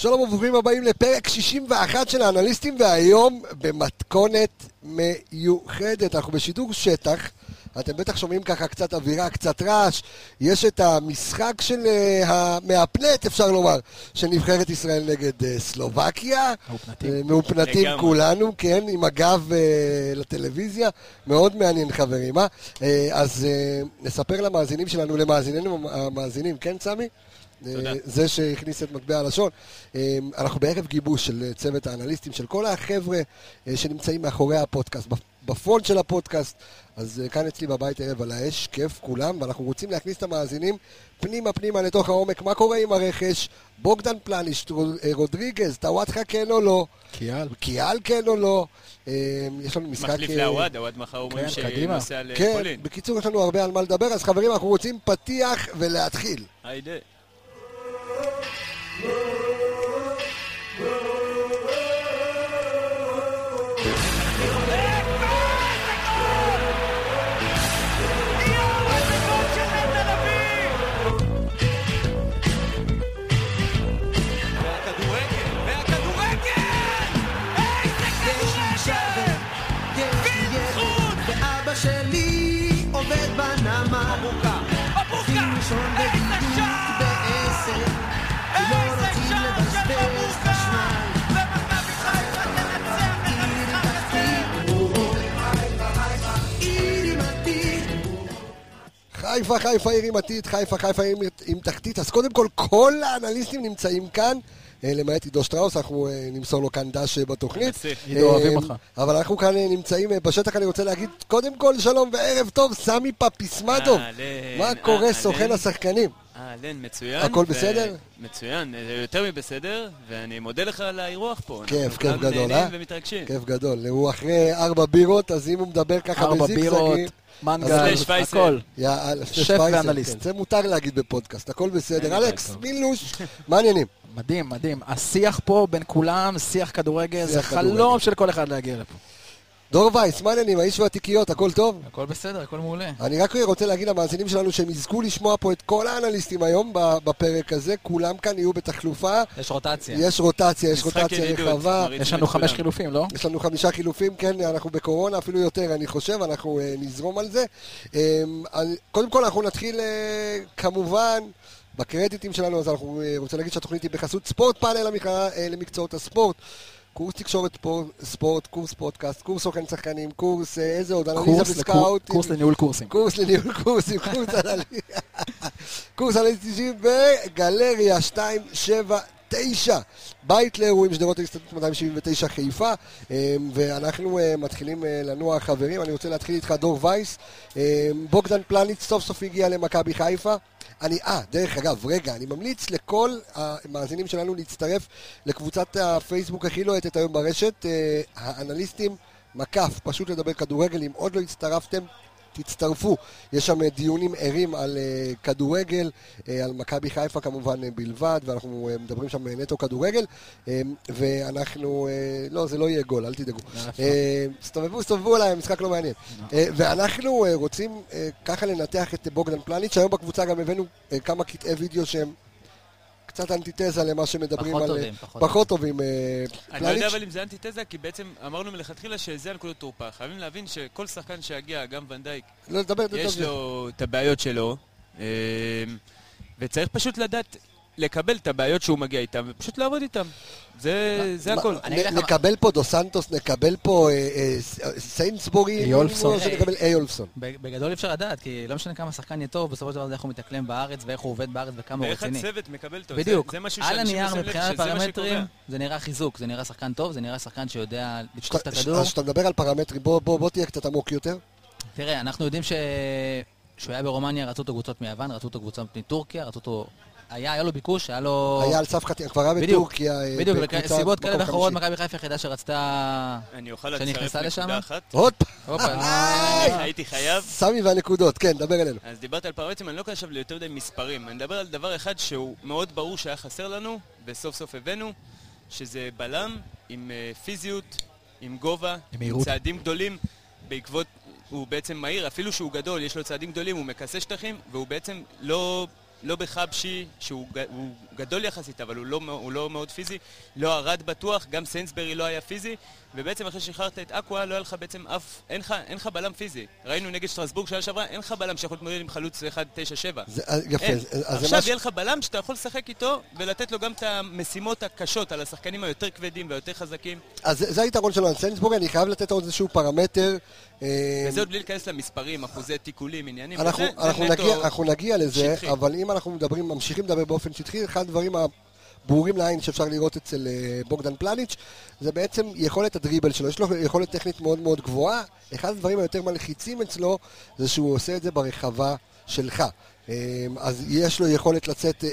שלום וברוכים הבאים לפרק 61 של האנליסטים, והיום במתכונת מיוחדת. אנחנו בשידור שטח, אתם בטח שומעים ככה קצת אווירה, קצת רעש. יש את המשחק של uh, המאפנט, אפשר לומר, של נבחרת ישראל נגד uh, סלובקיה. מאופנטים. Uh, מאופנטים לגמרי. כולנו, כן, עם הגב uh, לטלוויזיה. מאוד מעניין, חברים, אה? Uh, אז uh, נספר למאזינים שלנו, למאזיננו המאזינים, כן, סמי? אה, זה שהכניס את מטבע הלשון. אה, אנחנו בערב גיבוש של צוות האנליסטים, של כל החבר'ה אה, שנמצאים מאחורי הפודקאסט, בפ- בפרונט של הפודקאסט. אז כאן אצלי בבית ערב על האש, כיף כולם, ואנחנו רוצים להכניס את המאזינים פנימה פנימה לתוך העומק. מה קורה עם הרכש? בוגדן פלניש, רו- רודריגז, טוואטחה כן או לא? קיאל. קיאל כן או לא? יש לנו משחק... מחליף לעווד, עווד מחר אומרים כן, קדימה. שנוסע כן, לפולין. בקיצור, יש לנו הרבה על מה לדבר, אז חברים, אנחנו רוצים פתיח ולהתחיל. היידה. love, love. חיפה, חיפה עיר עם עתיד, חיפה, חיפה עיר עם תחתית. אז קודם כל, כל האנליסטים נמצאים כאן, אה, למעט עידו שטראוס, אנחנו אה, נמסור לו כאן דש אה, בתוכנית. עידו, אוהבים אותך. אבל אנחנו כאן נמצאים בשטח, אני רוצה להגיד, קודם כל שלום וערב טוב, סמי פפיסמטוב. אהלן, מה קורה. סוכן השחקנים? אהלן, מצוין. הכל ו- בסדר? מצוין, אה, יותר מבסדר, ואני מודה לך על האירוח פה. כיף, אנחנו כיף גדול, נהנים אה? ומתרגשים. כיף גדול. הוא אחרי ארבע בירות, אז אם הוא מדבר ככה ארבע בירות, בזיגזגים... מנגל. הכל. יאללה, שף ואנליסט. כן, זה מותר להגיד בפודקאסט, הכל בסדר. אלכס. מילוש, מה העניינים? מדהים, מדהים. השיח פה בין כולם, שיח כדורגל, זה. חלום של כל אחד להגיע לפה. דור וייס, מה העניינים? האיש והתיקיות, הכל טוב? הכל בסדר, הכל מעולה. אני רק רוצה להגיד למאזינים שלנו שהם יזכו לשמוע פה את כל האנליסטים היום ב- בפרק הזה, כולם כאן יהיו בתחלופה, יש רוטציה. יש רוטציה, יש רוטציה רחבה, יש לנו חמש. חילופים, לא? יש לנו חמישה חילופים, כן, אנחנו בקורונה, אפילו יותר, אני חושב, אנחנו אה, נזרום על זה. אני- קודם כל, אנחנו נתחיל אה, כמובן בקרדיטים שלנו, אז אנחנו אה, רוצים להגיד שהתוכנית היא בחסות ספורט פאנל למקצועות הספורט. קורס תקשורת פו- ספורט, קורס פודקאסט, קורס סוכן שחקנים, קורס אה, איזה עוד, אנליזה קורס לקור- וסקאוט. קורס לניהול קורסים. קורס לניהול קורסים, קורס אנליזה. קורס אנליזה בגלריה 279. בית לאירועים, שדרות ההסתדרות 279 חיפה. אה, ואנחנו אה, מתחילים אה, לנוע חברים. אני רוצה להתחיל איתך, דור וייס. בוגדן פלניץ סוף סוף הגיע למכבי חיפה. אני, אה, דרך אגב, רגע, אני ממליץ לכל המאזינים שלנו להצטרף לקבוצת הפייסבוק הכי לוהטת היום ברשת, האנליסטים מקף, פשוט לדבר כדורגל, אם עוד לא הצטרפתם, תצטרפו. יש שם אה, דיונים ערים על אה, כדורגל, אה, על מכבי חיפה כמובן בלבד, ואנחנו מדברים שם נטו כדורגל, ואנחנו, לא, זה לא יהיה גול, אל תדאגו. אה, סתובבו, סתובבו עליי, המשחק לא מעניין. ואנחנו רוצים ככה לנתח את בוגדן פלניץ', היום בקבוצה גם הבאנו כמה קטעי וידאו שהם קצת אנטיתזה למה שמדברים פחות על... טובים, אה, פחות פחות טובים. אה, אני לא יודע. אבל אם זה אנטיתזה, כי בעצם אמרנו מלכתחילה שזה הנקודות תורפה. חייבים להבין שכל שחקן שיגיע, גם ונדייק, לא, לדבר, לדבר. יש לו את הבעיות שלו, אה, וצריך פשוט לדעת לקבל את הבעיות שהוא מגיע איתן, ופשוט לעבוד איתן. זה הכל. נקבל פה דו סנטוס, נקבל פה אה, אה, אה, סיינסבורי, איולפסון. איולפסון. בגדול אי אפשר לדעת, כי לא משנה כמה שחקן יהיה טוב, בסופו של דבר זה איך הוא מתאקלם בארץ ואיך הוא עובד בארץ וכמה הוא ואיך רציני. הצוות מקבל אותו. בדיוק. זה- זה משהו על הנייר מבחינת פרמטרים. זה נראה חיזוק, זה נראה שחקן טוב, זה נראה שחקן שיודע לתקוף את הכדור. אז כשאתה מדבר על פרמטרים, בוא- תהיה קצת עמוק יותר. תראה, אנחנו יודעים. שהוא היה ברומניה, רצו אותו קבוצות מיוון, רצו אותו קבוצות מטורקיה, רצו אותו... היה, היה לו ביקוש, היה לו... היה על סף חתימה, כבר היה בדיוק, בטורקיה, אה, בדיוק, בקבוצה סיבות כאלה ואחרות. מכבי חיפה היחידה שרצתה... אני אוכל לצרף לשם? נקודה אחת. עוד פעם, הופה! הייתי חייב. סמי והנקודות, כן, דבר אלינו. אז דיברת על פרמטרים, אני לא אכנס עכשיו ליותר מדי מספרים. אני מדבר על דבר אחד שהוא מאוד ברור שהיה חסר לנו, וסוף סוף הבאנו, שזה בלם עם אה, פיזיות, עם גובה, עם. צעדים גדולים, בעקבות... הוא בעצם מהיר, אפילו שהוא גדול, יש לו צעדים גדולים, הוא מכסה שטחים, והוא בעצם לא... לא בחבשי, שהוא הוא גדול יחסית, אבל הוא לא, הוא לא מאוד פיזי, לא ארד בטוח, גם סיינסברי לא היה פיזי, ובעצם אחרי שחררת את אקווה, לא היה לך בעצם אף, אין לך, אין לך בלם פיזי. ראינו נגד שטרסבורג שנה שעברה, אין לך בלם שיכול להתמודד עם חלוץ 1-9-7. זה- אה, יפה, אין. אז זה עכשיו משהו- יהיה לך בלם שאתה יכול לשחק איתו ולתת לו גם את המשימות הקשות על השחקנים היותר כבדים והיותר חזקים. אז זה- זה היתרון שלנו על סיינסבורג, אני חייב לתת עוד איזשהו פרמטר. אה, וזה עוד בלי להיכנס למספרים, אחוזי תיקולים, עניינים, אנחנו, וזה, זה אנחנו, נטו נגיע, אנחנו נגיע לזה, שטחי. אבל אם אנחנו מדברים, ממשיכים לדבר באופן שטחי, אחד הדברים הברורים לעין שאפשר לראות אצל אה, בוגדן פלניץ', זה בעצם יכולת הדריבל שלו. יש לו יכולת טכנית מאוד מאוד גבוהה. אחד הדברים היותר מלחיצים אצלו, זה שהוא עושה את זה ברחבה שלך. אה, אז יש לו יכולת לצאת, אה,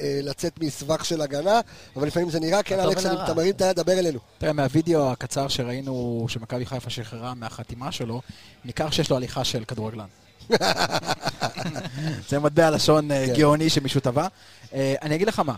אה, לצאת מסבך של הגנה, אבל לפעמים זה נראה, כן, אלכס, אני- ולרע. אתה מרים את היד, דבר אלינו. תראה, מהווידאו הקצר שראינו שמכבי חיפה שחררה מהחתימה שלו, ניכר שיש לו הליכה של כדורגלן. זה מטבע לשון אה, כן. גאוני שמישהו טבע. אה, אני אגיד לך מה,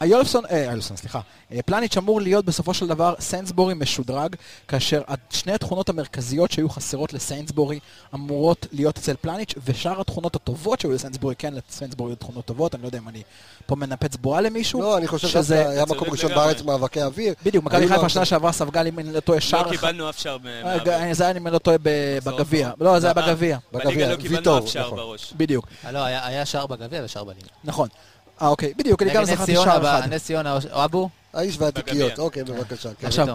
היולפסון, אה, יולפסון, סליחה. אה, פלניץ' אמור להיות בסופו של דבר סיינסבורי משודרג, כאשר שני התכונות המרכזיות שהיו חסרות לסיינסבורי אמורות להיות אצל פלניץ', ושאר התכונות הטובות שהיו לסיינסבורי, כן, לסיינסבורי היו תכונות טובות, אני לא יודע אם אני פה מנפץ בועה למישהו. לא, אני חושב שזה- היה מקום ראשון. בארץ במאבקי אוויר. בדיוק, מכבי חיפה שנה שעברה ספגה, אם אני לא טועה, שער לא. קיבלנו אף שער אה, מהעבר. זה היה, אם אני לא טועה, ב- בגביע. לא, זה היה אה, בגביע. בגביע, לא ויטור, קיבלנו אף שער נכון. בראש. בדיוק, אה, לא, היה היה שער בגביע ושער בליגה. נכון. אה, אוקיי, בדיוק, אני גם זכרתי שער אחד. נס ציונה, או אבו, האיש והתיקיות. אוקיי, בבקשה. כן. עכשיו.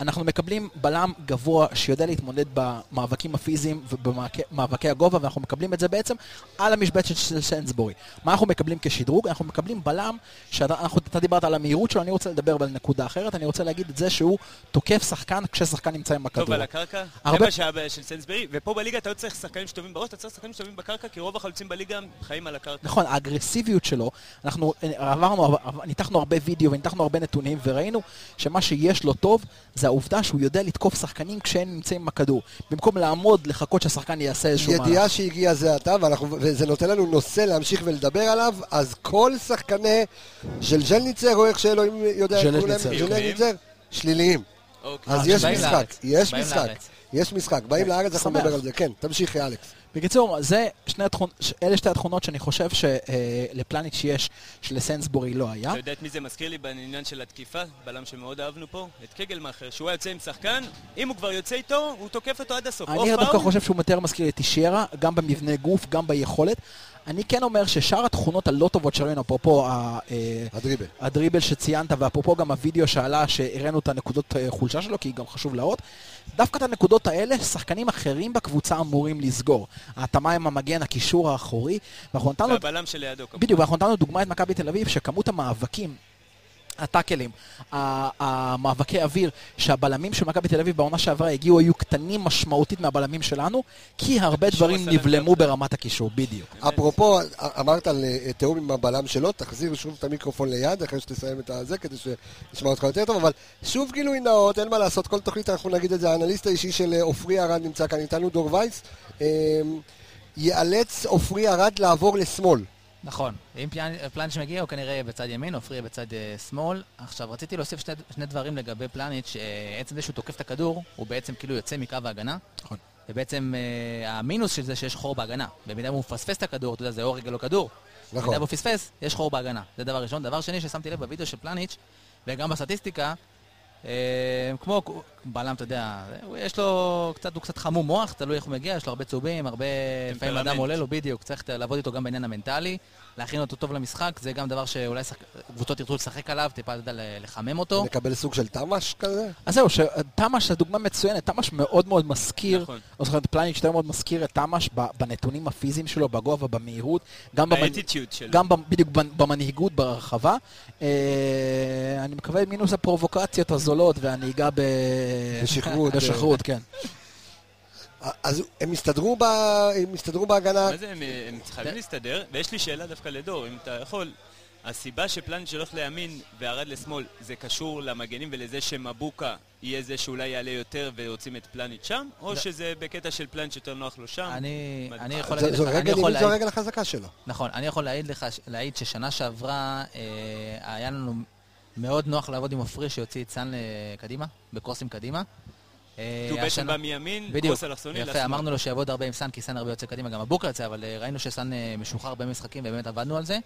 אנחנו מקבלים בלם גבוה שיודע להתמודד במאבקים הפיזיים ובמאבקי הגובה, ואנחנו מקבלים את זה בעצם על המשבצת של סנסבורי. מה אנחנו מקבלים כשדרוג? אנחנו מקבלים בלם, שאתה דיברת על המהירות שלו, אני רוצה לדבר על נקודה אחרת, אני רוצה להגיד את זה שהוא תוקף שחקן כששחקן נמצא עם הכדור. טוב על הקרקע, זה הרבה- מה שהיה של סנסברי, ופה בליגה אתה לא צריך שחקנים שטובים בראש, אתה צריך שחקנים שטובים בקרקע, כי רוב החלוצים בליגה חיים על הקרקע. נכון, האגרסיביות שלו, אנחנו אה, עברנו, ניתחנו הרבה וידאו וניתחנו הרבה נתונים וראינו שמה שיש לו טוב זה העובדה שהוא יודע לתקוף שחקנים כשהם נמצאים עם הכדור. במקום לעמוד, לחכות שהשחקן יעשה איזשהו מהלך. ידיעה שהגיעה זה עתה, ואנחנו- וזה נותן לנו נושא להמשיך ולדבר עליו, אז כל שחקני של ז'לניצר, או איך שאלוהים יודע איך קוראים להם, ז'לניצר. שליליים. אוקיי. אז אה, יש משחק. יש משחק. יש משחק. באים לארץ, אנחנו. נדבר על זה. כן, תמשיך, אלכס. בקיצור, זה שני התכונות, אלה שתי התכונות שאני חושב שלפלניץ' יש, שלסנסבורי לא היה. אתה יודע את מי זה מזכיר לי בעניין של התקיפה? בלם שמאוד אהבנו פה? את קגלמאכר, שהוא היה יוצא עם שחקן, אם הוא כבר יוצא איתו, הוא תוקף אותו עד הסוף. אני דווקא חושב שהוא יותר מזכיר את אישיירה, גם במבנה גוף, גם ביכולת. אני כן אומר ששאר התכונות הלא טובות שראינו, אפרופו אה, הדריבל. הדריבל שציינת, ואפרופו גם הוידאו שעלה, שהראינו את הנקודות אה, חולשה שלו, כי גם חשוב להראות, דווקא את הנקודות האלה, שחקנים אחרים בקבוצה אמורים לסגור. ההתאמה עם המגן, הקישור האחורי, ואנחנו נתנו... והבלם שלידו. כמובן. בדיוק, ואנחנו נתנו דוגמא את מכבי תל אביב, שכמות המאבקים, הטאקלים, המאבקי אוויר, שהבלמים של מכבי תל אביב בעונה שעברה הגיעו, היו קטנים משמעותית מהבלמים שלנו, כי הרבה דברים נבלמו. ברמת הקישור, בדיוק. אפרופו, אמרת על אה, תיאום עם הבלם שלו, תחזיר שוב את המיקרופון ליד, אחרי שתסיים את הזה, כדי שנשמע אותך יותר טוב, אבל שוב גילוי נאות, אין מה לעשות, כל תוכנית אנחנו נגיד את זה, האנליסט האישי של אה, עופרי ארד נמצא כאן איתנו, דור וייס, אה, ייאלץ עופרי ארד לעבור לשמאל. נכון. אם פלניץ' מגיע, הוא כנראה יהיה בצד ימין, עופרי יהיה בצד אה, שמאל. עכשיו, רציתי להוסיף שני, שני דברים לגבי פלניץ', שעצם זה שהוא תוקף את הכדור, הוא בעצם כאילו יוצא מקו ההגנה. נכון. ובעצם אה, המינוס של זה שיש חור בהגנה. במידה והוא מפספס את הכדור, אתה יודע, זה או רגל או כדור. נכון. במידה והוא פספס, יש חור בהגנה. זה דבר ראשון. דבר שני ששמתי לב בווידאו של פלניץ', וגם בסטטיסטיקה, אה, כמו בלם, אתה יודע, יש לו קצת, הוא קצת חמום מוח, תלוי איך הוא מגיע, יש לו הרבה צהובים, הרבה... לפעמים. אדם עולה לו בדיוק, צריך לעבוד איתו גם בעניין המנטלי, להכין אותו טוב למשחק, זה גם דבר שאולי שחק- קבוצות ירצו לשחק עליו, טיפה, אתה יודע, לחמם אותו. נקבל סוג של תמ"ש כזה? אז זהו, שתמ"ש זו דוגמה מצוינת, תמ"ש מאוד מאוד מזכיר, נכון. או זאת אומרת, פלניץ' יותר מאוד מזכיר את תמ"ש בנתונים הפיזיים שלו, בגובה, במהירות, גם במנ- שלו. גם בדיוק במנהיגות ברחבה. אה, אני מקווה מינוס הפרובוקציות הזולות והנהיגה ב... בשכרות. בשכרות, כן. אז הם הסתדרו, ב... הם הסתדרו בהגנה, מה זה, הם, הם חייבים להסתדר, ויש לי שאלה דווקא לדור, אם אתה יכול, הסיבה שפלניץ' הולך לימין וירד לשמאל, זה קשור למגנים ולזה שמבוקה יהיה זה שאולי יעלה יותר ורוצים את פלניץ' שם, או שזה בקטע של פלניץ' יותר נוח לו שם? אני. אני יכול להגיד זו לך, זו הרגל החזקה שלו. נכון, אני יכול להעיד לך, להעיד ששנה שעברה אה, היה לנו מאוד נוח לעבוד עם עופרי שיוציא את סאן אה, קדימה, בקרוסים קדימה. אה, כי הוא בעצם בא מימין, קרוס אלכסוני יפה, לשמאל. אמרנו לו שיעבוד הרבה עם סאן, כי סאן הרבה יוצא קדימה, גם הבוקר יוצא, אבל אה, ראינו שסאן אה, משוחרר הרבה משחקים, ובאמת עבדנו על זה.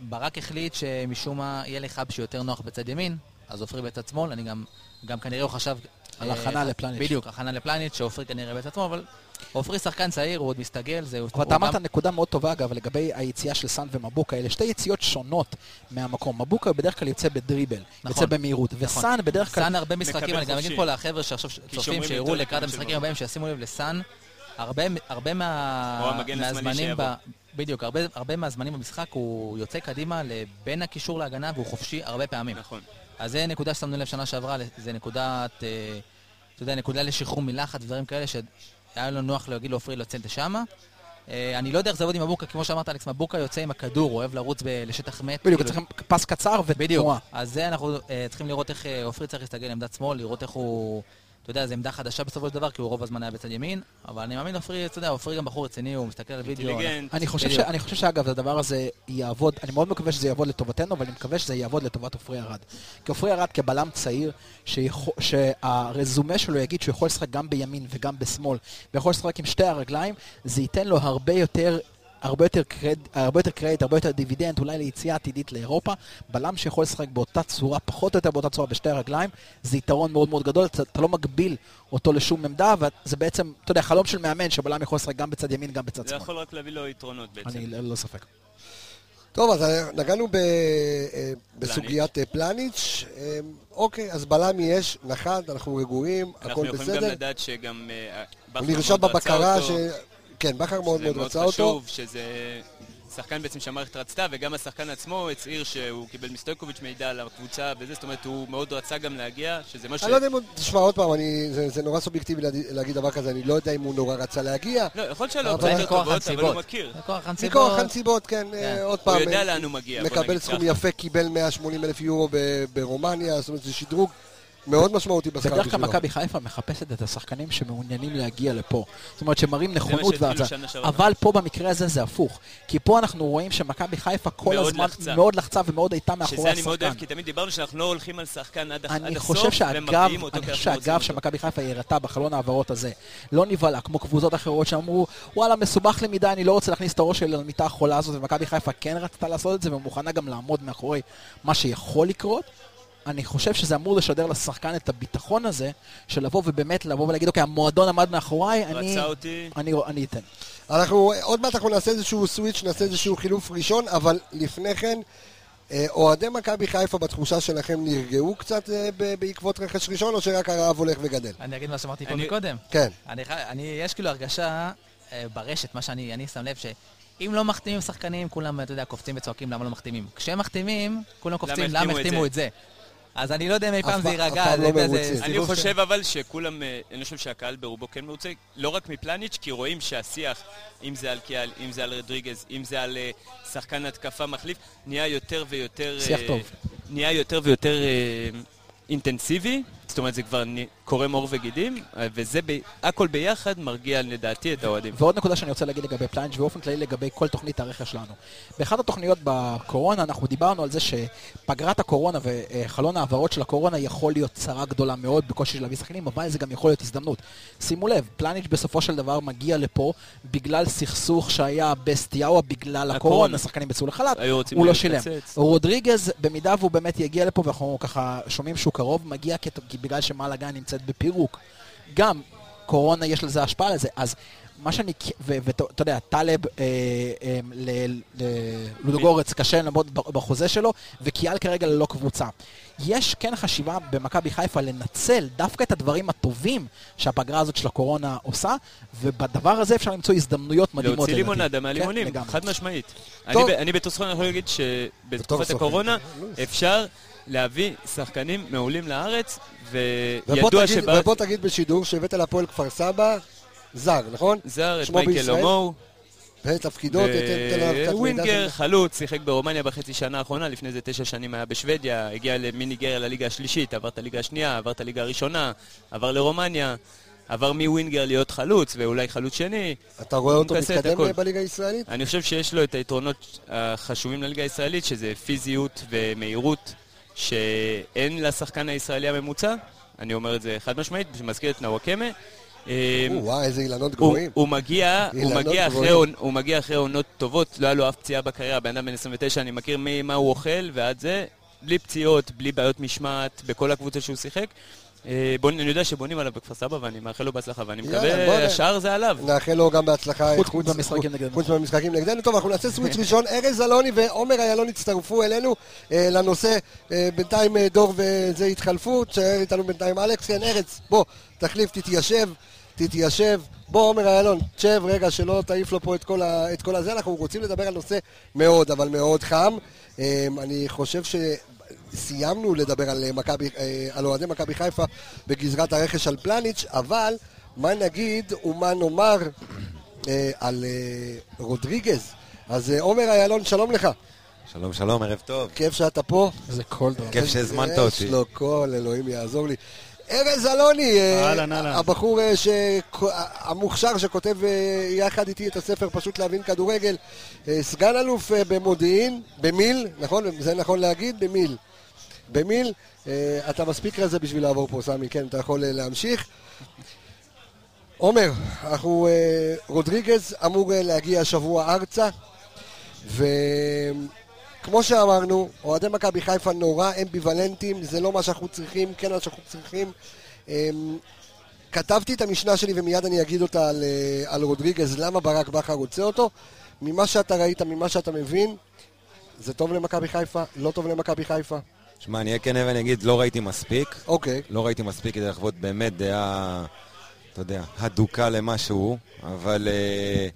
ברק החליט שמשום מה יהיה לחאב שיותר נוח בצד ימין, אז עופרי בצד שמאל, אני גם, גם כנראה הוא חשב... על הכנה לפלניץ'. בדיוק, הכנה לפלניץ', שעופרי כנראה בצד שמאל, אבל עופרי שחקן צעיר, הוא עוד מסתגל, זה... אבל אתה אמרת גם- נקודה מאוד טובה, אגב, לגבי היציאה של סאן ומבוקה. אלה שתי יציאות שונות מהמקום. מבוקה בדרך כלל יוצא בדריבל, נכון, יוצא במהירות, נכון. וסאן בדרך כלל... סאן הרבה משחקים, אני גם אגיד. פה לחבר'ה שעכשיו צופים, שיראו לקראת המשחקים. הבאים, שישימו לב לסאן, הרבה, הרבה מה, מהזמנים. ב, בדיוק, הרבה, הרבה מהזמנים במשחק הוא יוצא קדימה בין הקישור להגנה והוא חופשי הרבה פעמים. נכון. אז זה נקודה ששמנו לב שנה שעברה, זה נקודת, אה, אתה יודע, נקודה לשחרור מלחץ ודברים כאלה, שהיה לנו נוח להגיד לעופרי לצאת לשמה. אה, אני לא יודע איך זה עובד עם מבוקה, כמו שאמרת אלכס, מבוקה יוצא עם הכדור, אוהב לרוץ לשטח מת. בדיוק, כאילו, צריכים פס קצר בדיוק. ותנועה. אז זה אנחנו אה, צריכים לראות איך אה, עופרי צריך להסתגל לעמדת שמאל, לראות איך הוא... אתה יודע, זו עמדה חדשה בסופו של דבר, כי הוא רוב הזמן היה בצד ימין, אבל אני מאמין עופרי, אתה יודע, עופרי גם בחור רציני, הוא מסתכל על וידאו. אני חושב, ש. אני חושב שאגב, הדבר הזה יעבוד, אני מאוד מקווה שזה יעבוד לטובתנו, אבל אני מקווה שזה יעבוד לטובת עופרי ארד. כי עופרי ארד כבלם צעיר, שיכול, שהרזומה שלו יגיד שהוא יכול לשחק גם בימין וגם בשמאל, ויכול לשחק עם שתי הרגליים, זה ייתן לו הרבה יותר... הרבה יותר, קרד, הרבה יותר קרדיט, הרבה יותר דיבידנד, אולי ליציאה עתידית לאירופה. בלם שיכול לשחק באותה צורה, פחות או יותר באותה צורה, בשתי הרגליים, זה יתרון מאוד מאוד גדול, אתה, אתה לא מגביל אותו לשום עמדה, וזה בעצם, אתה יודע, חלום של מאמן שבלם יכול לשחק גם בצד ימין, גם בצד זה שמאל. יכול רק להביא לו יתרונות בעצם. אני ללא ספק. טוב, אז נגענו ב, אה, בסוגיית אה, פלניץ'. אה, אוקיי, אז בלם יש, נחת, אנחנו רגועים, אנחנו הכל יכולים גם בסדר. לדעת שגם אה, הוא נרשם בבקרה אותו. ש... כן, בכר מאוד זה מאוד מאוד רצה אותו. חשוב, שזה שחקן בעצם שהמערכת רצתה, וגם השחקן עצמו הצהיר שהוא קיבל מסטויקוביץ' מידע על הקבוצה וזה, זאת אומרת, הוא מאוד רצה גם להגיע, שזה מה ש... אני לא יודע אם הוא... תשמע, עוד פעם, אני- זה זה נורא סובייקטיבי להגיד- דבר כזה, אני לא יודע אם הוא נורא רצה להגיע. לא, יכול להיות לו אבל- אופציות מכוח טובות, אבל הנסיבות. הוא מכיר. מכוח הנסיבות. הנסיבות, כן, כן. אה, עוד הוא פעם. יודע אה, לאן הוא מגיע, בוא מקבל נגיד סכום ככה. יפה, קיבל 180 אלף יורו ב- ברומניה, זאת אומרת, זה שדרוג מאוד משמעותי בשכר בדרך כלל בשבילו. מכבי חיפה מחפשת את השחקנים שמעוניינים להגיע לפה. זאת אומרת, שמראים נכונות שעברה. אבל פה במקרה הזה זה הפוך. כי פה אנחנו רואים שמכבי חיפה כל הזמן לחצה. מאוד לחצה ומאוד הייתה מאחורי שזה אני מאוד השחקן. אוהב, כי תמיד דיברנו שאנחנו לא הולכים על שחקן עד עד אני הסוף, חושב ומביאים אותו אני כי חושב אנחנו רוצים שהגב אותו. שמכבי חיפה הראתה בחלון ההעברות הזה לא נבהלה, כמו קבוצות אחרות שאמרו, וואלה, מסובך לי מדי, אני לא רוצה להכניס את הראש שלי למיטה החולה הזאת, ומכבי חיפה כן רצתה לעשות את זה, ומוכנה גם לעמוד מאחורי מה שיכול לקרות. אני חושב שזה אמור לשדר לשחקן את הביטחון הזה, של לבוא ובאמת לבוא ולהגיד, אוקיי, המועדון עמד מאחוריי, אני, רצה אותי, אני, אני אתן. אנחנו, עוד מעט אנחנו נעשה איזשהו סוויץ', נעשה איזשהו חילוף ראשון, אבל לפני כן, אה, אוהדי מכבי חיפה בתחושה שלכם נרגעו קצת אה, בעקבות רכש ראשון, או שרק הרעב הולך וגדל? אני אגיד מה שאמרתי פה אני- מקודם. כן. אני, אני, יש כאילו הרגשה אה, ברשת, מה שאני אני שם לב, שאם לא מחתימים שחקנים, כולם, אתה יודע, קופצים וצועקים למה לא מחתימים. כשהם מחתימים, כולם קופצים למה החתימו את זה?" אז אני לא יודע אם אי פעם זה יירגע. לא. אני חושב אבל שכולם, אה, אני חושב שהקהל ברובו כן מרוצה, לא רק מפלניץ', כי רואים שהשיח, אם זה על קיאל, אם זה על רדריגז, אם זה על אה, שחקן התקפה מחליף, נהיה יותר ויותר... שיח אה, טוב. נהיה יותר ויותר אינטנסיבי, זאת אומרת זה כבר קורם עור וגידים, אה, וזה ב- הכל ביחד מרגיע לדעתי את האוהדים. ועוד נקודה שאני רוצה להגיד לגבי פלאנץ' ובאופן כללי לגבי כל תוכנית הרכש שלנו. באחת התוכניות בקורונה אנחנו דיברנו על זה שפגרת הקורונה וחלון ההעברות של הקורונה יכול להיות צרה גדולה מאוד בקושי של להביא שחקנים, אבל זה גם יכול להיות הזדמנות. שימו לב, פלאניץ' בסופו של דבר מגיע לפה בגלל סכסוך שהיה בסטיאאווה בגלל הקורונה, הקורונה. שחקנים יצאו לחל"ת, הוא לא שילם. רודריגז, במידה והוא באמת יגיע לפה, ואנחנו ככה שומעים שהוא קרוב, מגיע כי בגלל שמאלגה נמצאת בפירוק. גם קורונה יש לזה השפעה לזה, אז מה שאני, ואתה יודע, טלב אה, אה, ל- ל- קשה לעמוד בחוזה שלו, וקיאל כרגע ללא קבוצה. יש כן חשיבה במכבי חיפה לנצל דווקא את הדברים הטובים שהפגרה הזאת של הקורונה עושה, ובדבר הזה אפשר למצוא הזדמנויות מדהימות. להוציא. לימונדה כן, מהלימונים, לגמרי. חד משמעית. אני טוב. אני בתור סוכן יכול להגיד שבתקופת. הקורונה. אפשר להביא שחקנים מעולים לארץ, וידוע תגיד, שבא... ובוא תגיד בשידור שהבאת להפועל כפר סבא זר, נכון? זר את מייקל? הומו, ותפקידו, תן- תן לנו קצת מידע. ווינגר, חלוץ, שיחק ברומניה בחצי שנה האחרונה, לפני זה תשע שנים היה בשוודיה, הגיע מניגריה לליגה השלישית, עבר את הליגה השנייה, עבר את הליגה הראשונה, עבר לרומניה, עבר מווינגר להיות חלוץ, ואולי חלוץ שני. אתה רואה אותו מתקדם. בליגה הישראלית? אני חושב שיש לו את היתרונות החשובים לליגה הישראלית, שזה פיזיות ומהירות, שאין לשחקן הישראלי הממוצע, אני אומר את זה חד משמעית, שמזכיר את נוואקמה. או, וואי, איזה אילנות גבוהים. הוא, מגיע, הוא, אילנות מגיע אחרי, גבוהים. עונ- הוא מגיע אחרי עונות טובות, לא היה לו אף פציעה בקריירה, בן אדם בן 29, אני מכיר ממה הוא אוכל ועד זה, בלי פציעות, בלי בעיות משמעת, בכל הקבוצה שהוא שיחק. אה, בוא, אני יודע שבונים עליו בכפר סבא ואני מאחל לו בהצלחה, ואני מקווה, השאר זה עליו. נאחל לו גם בהצלחה. חוץ במשחקים נגדנו. חוץ מהמשחקים נגדנו. טוב, אנחנו נעשה סוויץ' ראשון. ארז אלוני ועומר איילון הצטרפו אלינו אה, לנושא. אה, בינתיים דור וזה התחלפו. תשאר איתנו בינתיים אלכס. כן, ארז, בוא, תחליף, תתיישב, תתיישב. בוא, עומר איילון, תשב רגע, שלא תעיף לו פה את כל, ה, את כל הזה. אנחנו רוצים לדבר על נושא מאוד, אבל מאוד חם. אני חושב שסיימנו לדבר על, אה, מכבי, אה, על אוהדי מכבי חיפה בגזרת הרכש על פלניץ', אבל מה נגיד ומה נאמר אה, על רודריגז. אז עומר איילון, שלום לך. שלום שלום, ערב טוב. כיף שאתה פה. איזה קול דרמה. כיף שהזמנת יש אותי. לו קול, אלוהים יעזור לי. ארז אלוני, אהלן, אהלן. הבחור ש- המוכשר שכותב יחד איתי את הספר פשוט להבין כדורגל, סגן אלוף במודיעין, במיל, נכון? זה נכון להגיד? במיל. במיל, אה, אתה מספיק רזה בשביל לעבור פה, סמי, כן, אתה יכול אה, להמשיך. עומר, אנחנו, אה, רודריגז אמור להגיע השבוע ארצה, וכמו שאמרנו, אוהדי מכבי חיפה נורא אמביוולנטים, זה לא מה שאנחנו צריכים, כן מה שאנחנו צריכים. כתבתי את המשנה שלי ומיד אני אגיד אותה על, על רודריגז, למה ברק בכר רוצה אותו. ממה שאתה ראית, ממה שאתה מבין, זה טוב למכבי חיפה, לא טוב למכבי חיפה. שמע, אני אהיה כן ואני אגיד, לא ראיתי מספיק. אוקיי. לא ראיתי מספיק כדי לחוות באמת דעה, אתה יודע, הדוקה למה שהוא, אבל... אה,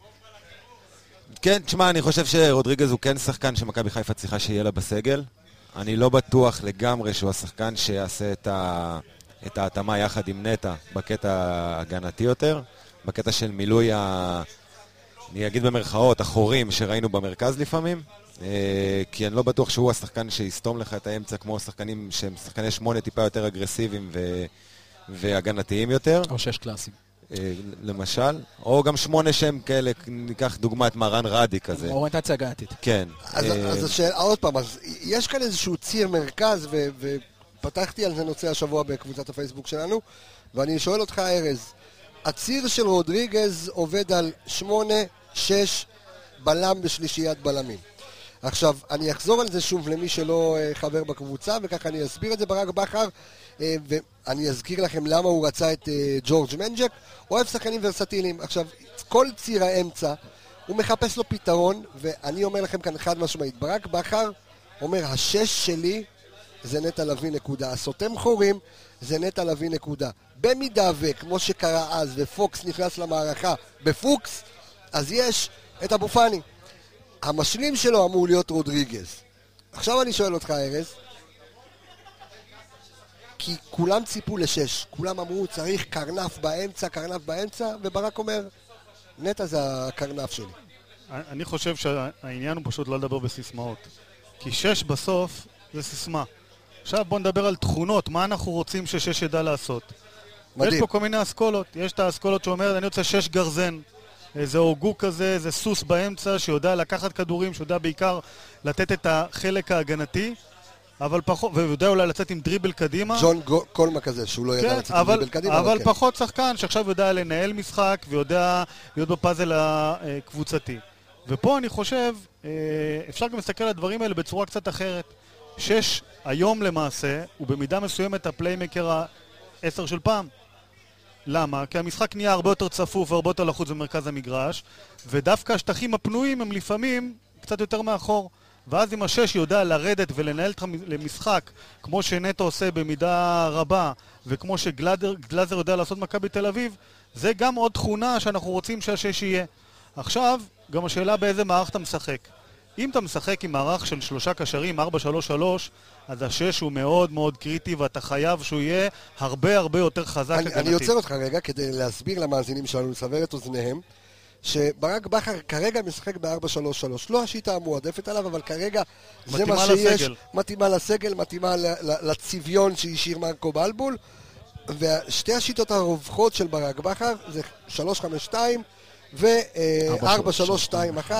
כן, תשמע, אני חושב שרודריגז הוא כן שחקן שמכבי חיפה צריכה שיהיה לה בסגל. אני לא בטוח לגמרי שהוא השחקן שיעשה את, ה... את ההתאמה יחד עם נטע בקטע ההגנתי יותר, בקטע של מילוי ה... אני אגיד במרכאות, החורים שראינו במרכז לפעמים, כי אני לא בטוח שהוא השחקן שיסתום לך את האמצע כמו שחקנים שהם שחקני שמונה טיפה יותר אגרסיביים ו... והגנתיים יותר, או שש קלאסים. אה, למשל, או גם שמונה שהם כאלה, ניקח דוגמא את מרן רדי כזה. אוריינטציה הגנתית. כן. אז, אה, אז השאלה, עוד פעם, אז יש כאן איזשהו ציר מרכז, ו, ופתחתי על זה נושא השבוע בקבוצת הפייסבוק שלנו, ואני שואל אותך, ארז, הציר של רודריגז עובד על 8, 6, בלם בשלישיית בלמים. עכשיו, אני אחזור על זה שוב למי שלא אה, חבר בקבוצה, וככה אני אסביר את זה ברק בכר, אה, ואני אזכיר לכם למה הוא רצה את אה, ג'ורג' מנג'ק, אוהב שחקנים ורסטיליים. עכשיו, כל ציר האמצע, הוא מחפש לו פתרון, ואני אומר לכם כאן חד משמעית, ברק בכר אומר, השש שלי זה נטע לביא נקודה, הסותם חורים זה נטע לביא נקודה. במידה וכמו שקרה אז, ופוקס נכנס למערכה בפוקס, אז יש את אבו פאני. המשלים שלו אמור להיות רודריגז. עכשיו אני שואל אותך, ארז, כי כולם ציפו לשש, כולם אמרו צריך קרנף באמצע, קרנף באמצע, וברק אומר, נטע זה הקרנף שלי. אני חושב שהעניין הוא פשוט לא לדבר בסיסמאות. כי שש בסוף זה סיסמה. עכשיו בוא נדבר על תכונות, מה אנחנו רוצים ששש ידע לעשות. מדהים. יש פה כל מיני אסכולות. יש את האסכולות שאומרת, אני רוצה שש גרזן. איזה הוגו כזה, איזה סוס באמצע, שיודע לקחת כדורים, שיודע בעיקר לתת את החלק ההגנתי, אבל פחות, ויודע אולי לצאת עם דריבל קדימה. ג'ון גו- קולמה כזה, שהוא לא ידע כן, לצאת אבל, דריבל קדימה, אבל כן. פחות שחקן שעכשיו יודע לנהל משחק ויודע להיות בפאזל הקבוצתי. ופה אני חושב, אה, אפשר גם להסתכל על הדברים האלה בצורה קצת אחרת. שש, היום למעשה, הוא במידה מסוימת הפליימקר העשר של פעם. למה? כי המשחק נהיה הרבה יותר צפוף והרבה יותר לחוץ במרכז המגרש, ודווקא השטחים הפנויים הם לפעמים קצת יותר מאחור. ואז אם השש יודע לרדת ולנהל את המשחק כמו שנטו עושה במידה רבה, וכמו שגלאזר יודע לעשות מכבי תל אביב, זה גם עוד תכונה שאנחנו רוצים שהשש יהיה. עכשיו, גם השאלה באיזה מערך אתה משחק. אם אתה משחק עם מערך של שלושה קשרים, 4-3-3, אז השש הוא מאוד מאוד קריטי ואתה חייב שהוא יהיה הרבה הרבה יותר חזק אני, אני הגנתית. עוצר אותך רגע כדי להסביר למאזינים שלנו, לסבר את אוזניהם, שברק בכר כרגע משחק ב-4-3-3. לא השיטה המועדפת עליו, אבל כרגע זה מה מתאימה שיש. לסגל. מתאימה לסגל, מתאימה לצביון שהשאיר מרקו בלבול. ושתי השיטות הרווחות של ברק בכר זה 3-5-2 ו-4-3-2-1,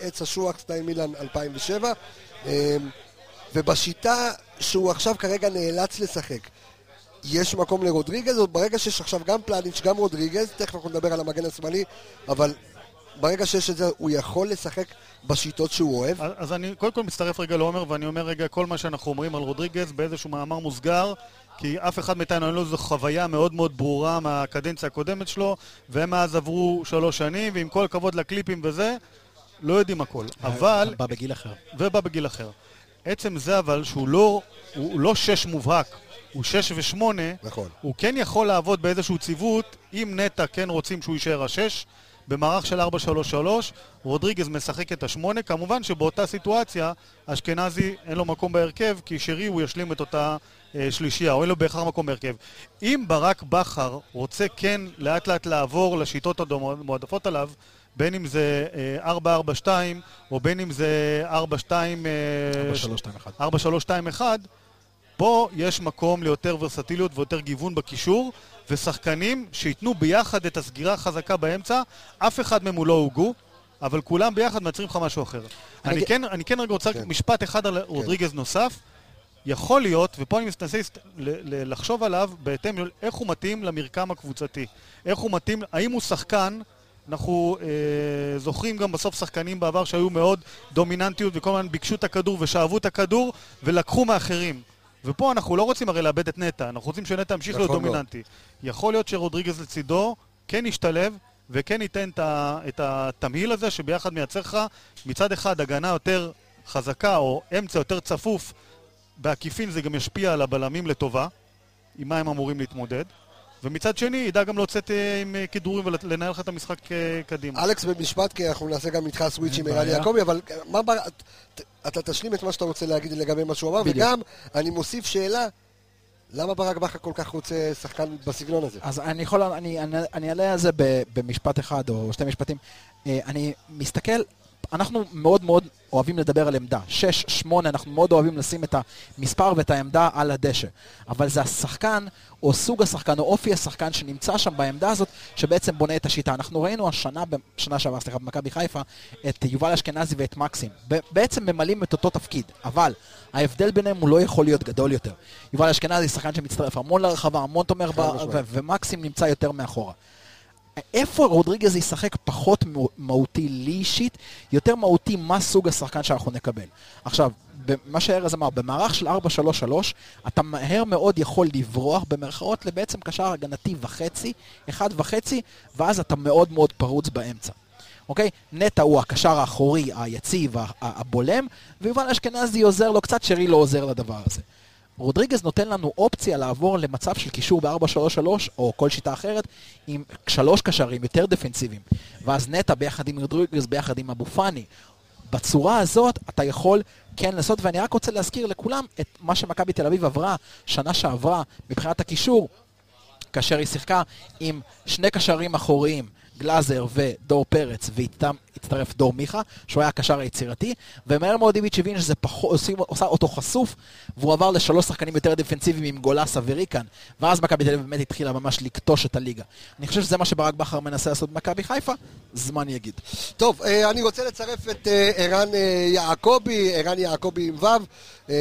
עץ אשוח, סטייל מילאן 2007. אה, ובשיטה שהוא עכשיו כרגע נאלץ לשחק, יש מקום לרודריגז, או ברגע שיש עכשיו גם פלניץ', גם רודריגז, תכף אנחנו נדבר על המגן השמאלי, אבל ברגע שיש את זה, הוא יכול לשחק בשיטות שהוא אוהב. אז אז אני קודם כל מצטרף רגע לעומר, ואני אומר רגע כל מה שאנחנו אומרים על רודריגז באיזשהו מאמר מוסגר, כי אף אחד מאיתנו אין לו איזו חוויה מאוד מאוד ברורה מהקדנציה הקודמת שלו, והם מאז עברו שלוש שנים, ועם כל הכבוד לקליפים וזה, לא יודעים הכל. אבל, בא בגיל אחר. ובא בגיל אחר. עצם זה אבל שהוא לא, הוא לא שש מובהק, הוא שש ושמונה, נכון. הוא כן יכול לעבוד באיזשהו ציוות, אם נטע כן רוצים שהוא יישאר השש, במערך של 4-3-3, רודריגז משחק את השמונה, כמובן שבאותה סיטואציה, אשכנזי אין לו מקום בהרכב, כי שרי הוא ישלים את אותה אה, שלישייה, או אין לו בהכרח מקום בהרכב. אם ברק בכר רוצה כן לאט לאט לעבור לשיטות המועדפות עליו, בין אם זה אה, 4-4-2, או בין אם זה 4-2... אה, 4, 3, 2, 1. 4, 3, 2, 1, פה יש מקום ליותר ורסטיליות ויותר גיוון בקישור, ושחקנים שייתנו ביחד את הסגירה החזקה באמצע, אף אחד מהם הוא לא הוגו, אבל כולם ביחד מייצרים לך משהו אחר. אני אני כן, אני כן רגע רוצה כן. משפט אחד על רודריגז נוסף. יכול להיות, ופה אני מנסה לחשוב עליו בהתאם לאיך הוא מתאים למרקם הקבוצתי. איך הוא מתאים, האם הוא שחקן, אנחנו אה, זוכרים גם בסוף שחקנים בעבר שהיו מאוד דומיננטיות וכל הזמן ביקשו את הכדור ושאבו את הכדור ולקחו מאחרים. ופה אנחנו לא רוצים הרי לאבד את נטע, אנחנו רוצים שנטע ימשיך להיות נכון. דומיננטי. יכול להיות שרודריגז לצידו כן ישתלב וכן ייתן את התמהיל הזה שביחד מייצר לך מצד אחד הגנה יותר חזקה או אמצע יותר צפוף בעקיפין זה גם ישפיע על הבלמים לטובה, עם מה הם אמורים להתמודד. ומצד שני, ידע גם לצאת אה, עם אה, כדרורים ולנהל לך את המשחק אה, קדימה. אלכס במשפט, כי אנחנו נעשה גם איתך סוויץ' עם ערן. יעקבי, אבל מה ב... ת- אתה תשלים את מה שאתה רוצה להגיד לגבי מה שהוא אמר, בדיוק. וגם אני מוסיף שאלה, למה ברק בכר כל כך רוצה שחקן בסגנון הזה? אז אני יכול, אני, אני, אני אעלה על זה במשפט אחד או שתי משפטים. אני מסתכל, אנחנו מאוד מאוד אוהבים לדבר על עמדה. שש, שמונה, אנחנו מאוד אוהבים לשים את המספר ואת העמדה על הדשא. אבל זה השחקן, או סוג השחקן, או אופי השחקן שנמצא שם בעמדה הזאת, שבעצם בונה את השיטה. אנחנו ראינו השנה, בשנה שעברה, סליחה, במכבי חיפה, את יובל אשכנזי ואת מקסים. בעצם ממלאים את אותו תפקיד, אבל ההבדל ביניהם הוא לא יכול להיות גדול יותר. יובל אשכנזי שחקן שמצטרף המון לרחבה, המון ב-. ו- ומקסים נמצא יותר מאחורה. איפה רודריגז ישחק פחות מהותי לי אישית, יותר מהותי מה סוג השחקן שאנחנו נקבל. עכשיו, מה שארז אמר, במערך של 4-3-3, אתה מהר מאוד יכול לברוח במרכאות לבעצם קשר הגנתי וחצי, אחד וחצי, ואז אתה מאוד מאוד פרוץ באמצע. אוקיי? נטע הוא הקשר האחורי, היציב, הבולם, ויובל אשכנזי עוזר לו קצת, שרי לא עוזר לדבר הזה. רודריגז נותן לנו אופציה לעבור למצב של קישור ב-4-3-3 או כל שיטה אחרת עם שלוש קשרים יותר דפנסיביים. ואז נטע ביחד עם רודריגז, ביחד עם אבו פאני. בצורה הזאת אתה יכול כן לעשות, ואני רק רוצה להזכיר לכולם את מה שמכבי תל אביב עברה שנה שעברה מבחינת הקישור, כאשר היא שיחקה עם שני קשרים אחוריים, גלאזר ודור פרץ, ואיתם הצטרף דור מיכה, שהוא היה הקשר היצירתי, ומהר מאוד איביץ' הבין שזה פחות, עושים, עושה אותו חשוף, והוא עבר לשלוש שחקנים יותר דפנסיביים עם גולסה וריקן, ואז מכבי תל אביב באמת התחילה ממש לקטוש את הליגה. אני חושב שזה מה שברק בכר מנסה לעשות במכבי חיפה, זמן יגיד. טוב, אה, אני רוצה לצרף את אה, ערן אה, יעקבי, ערן יעקבי עם ו',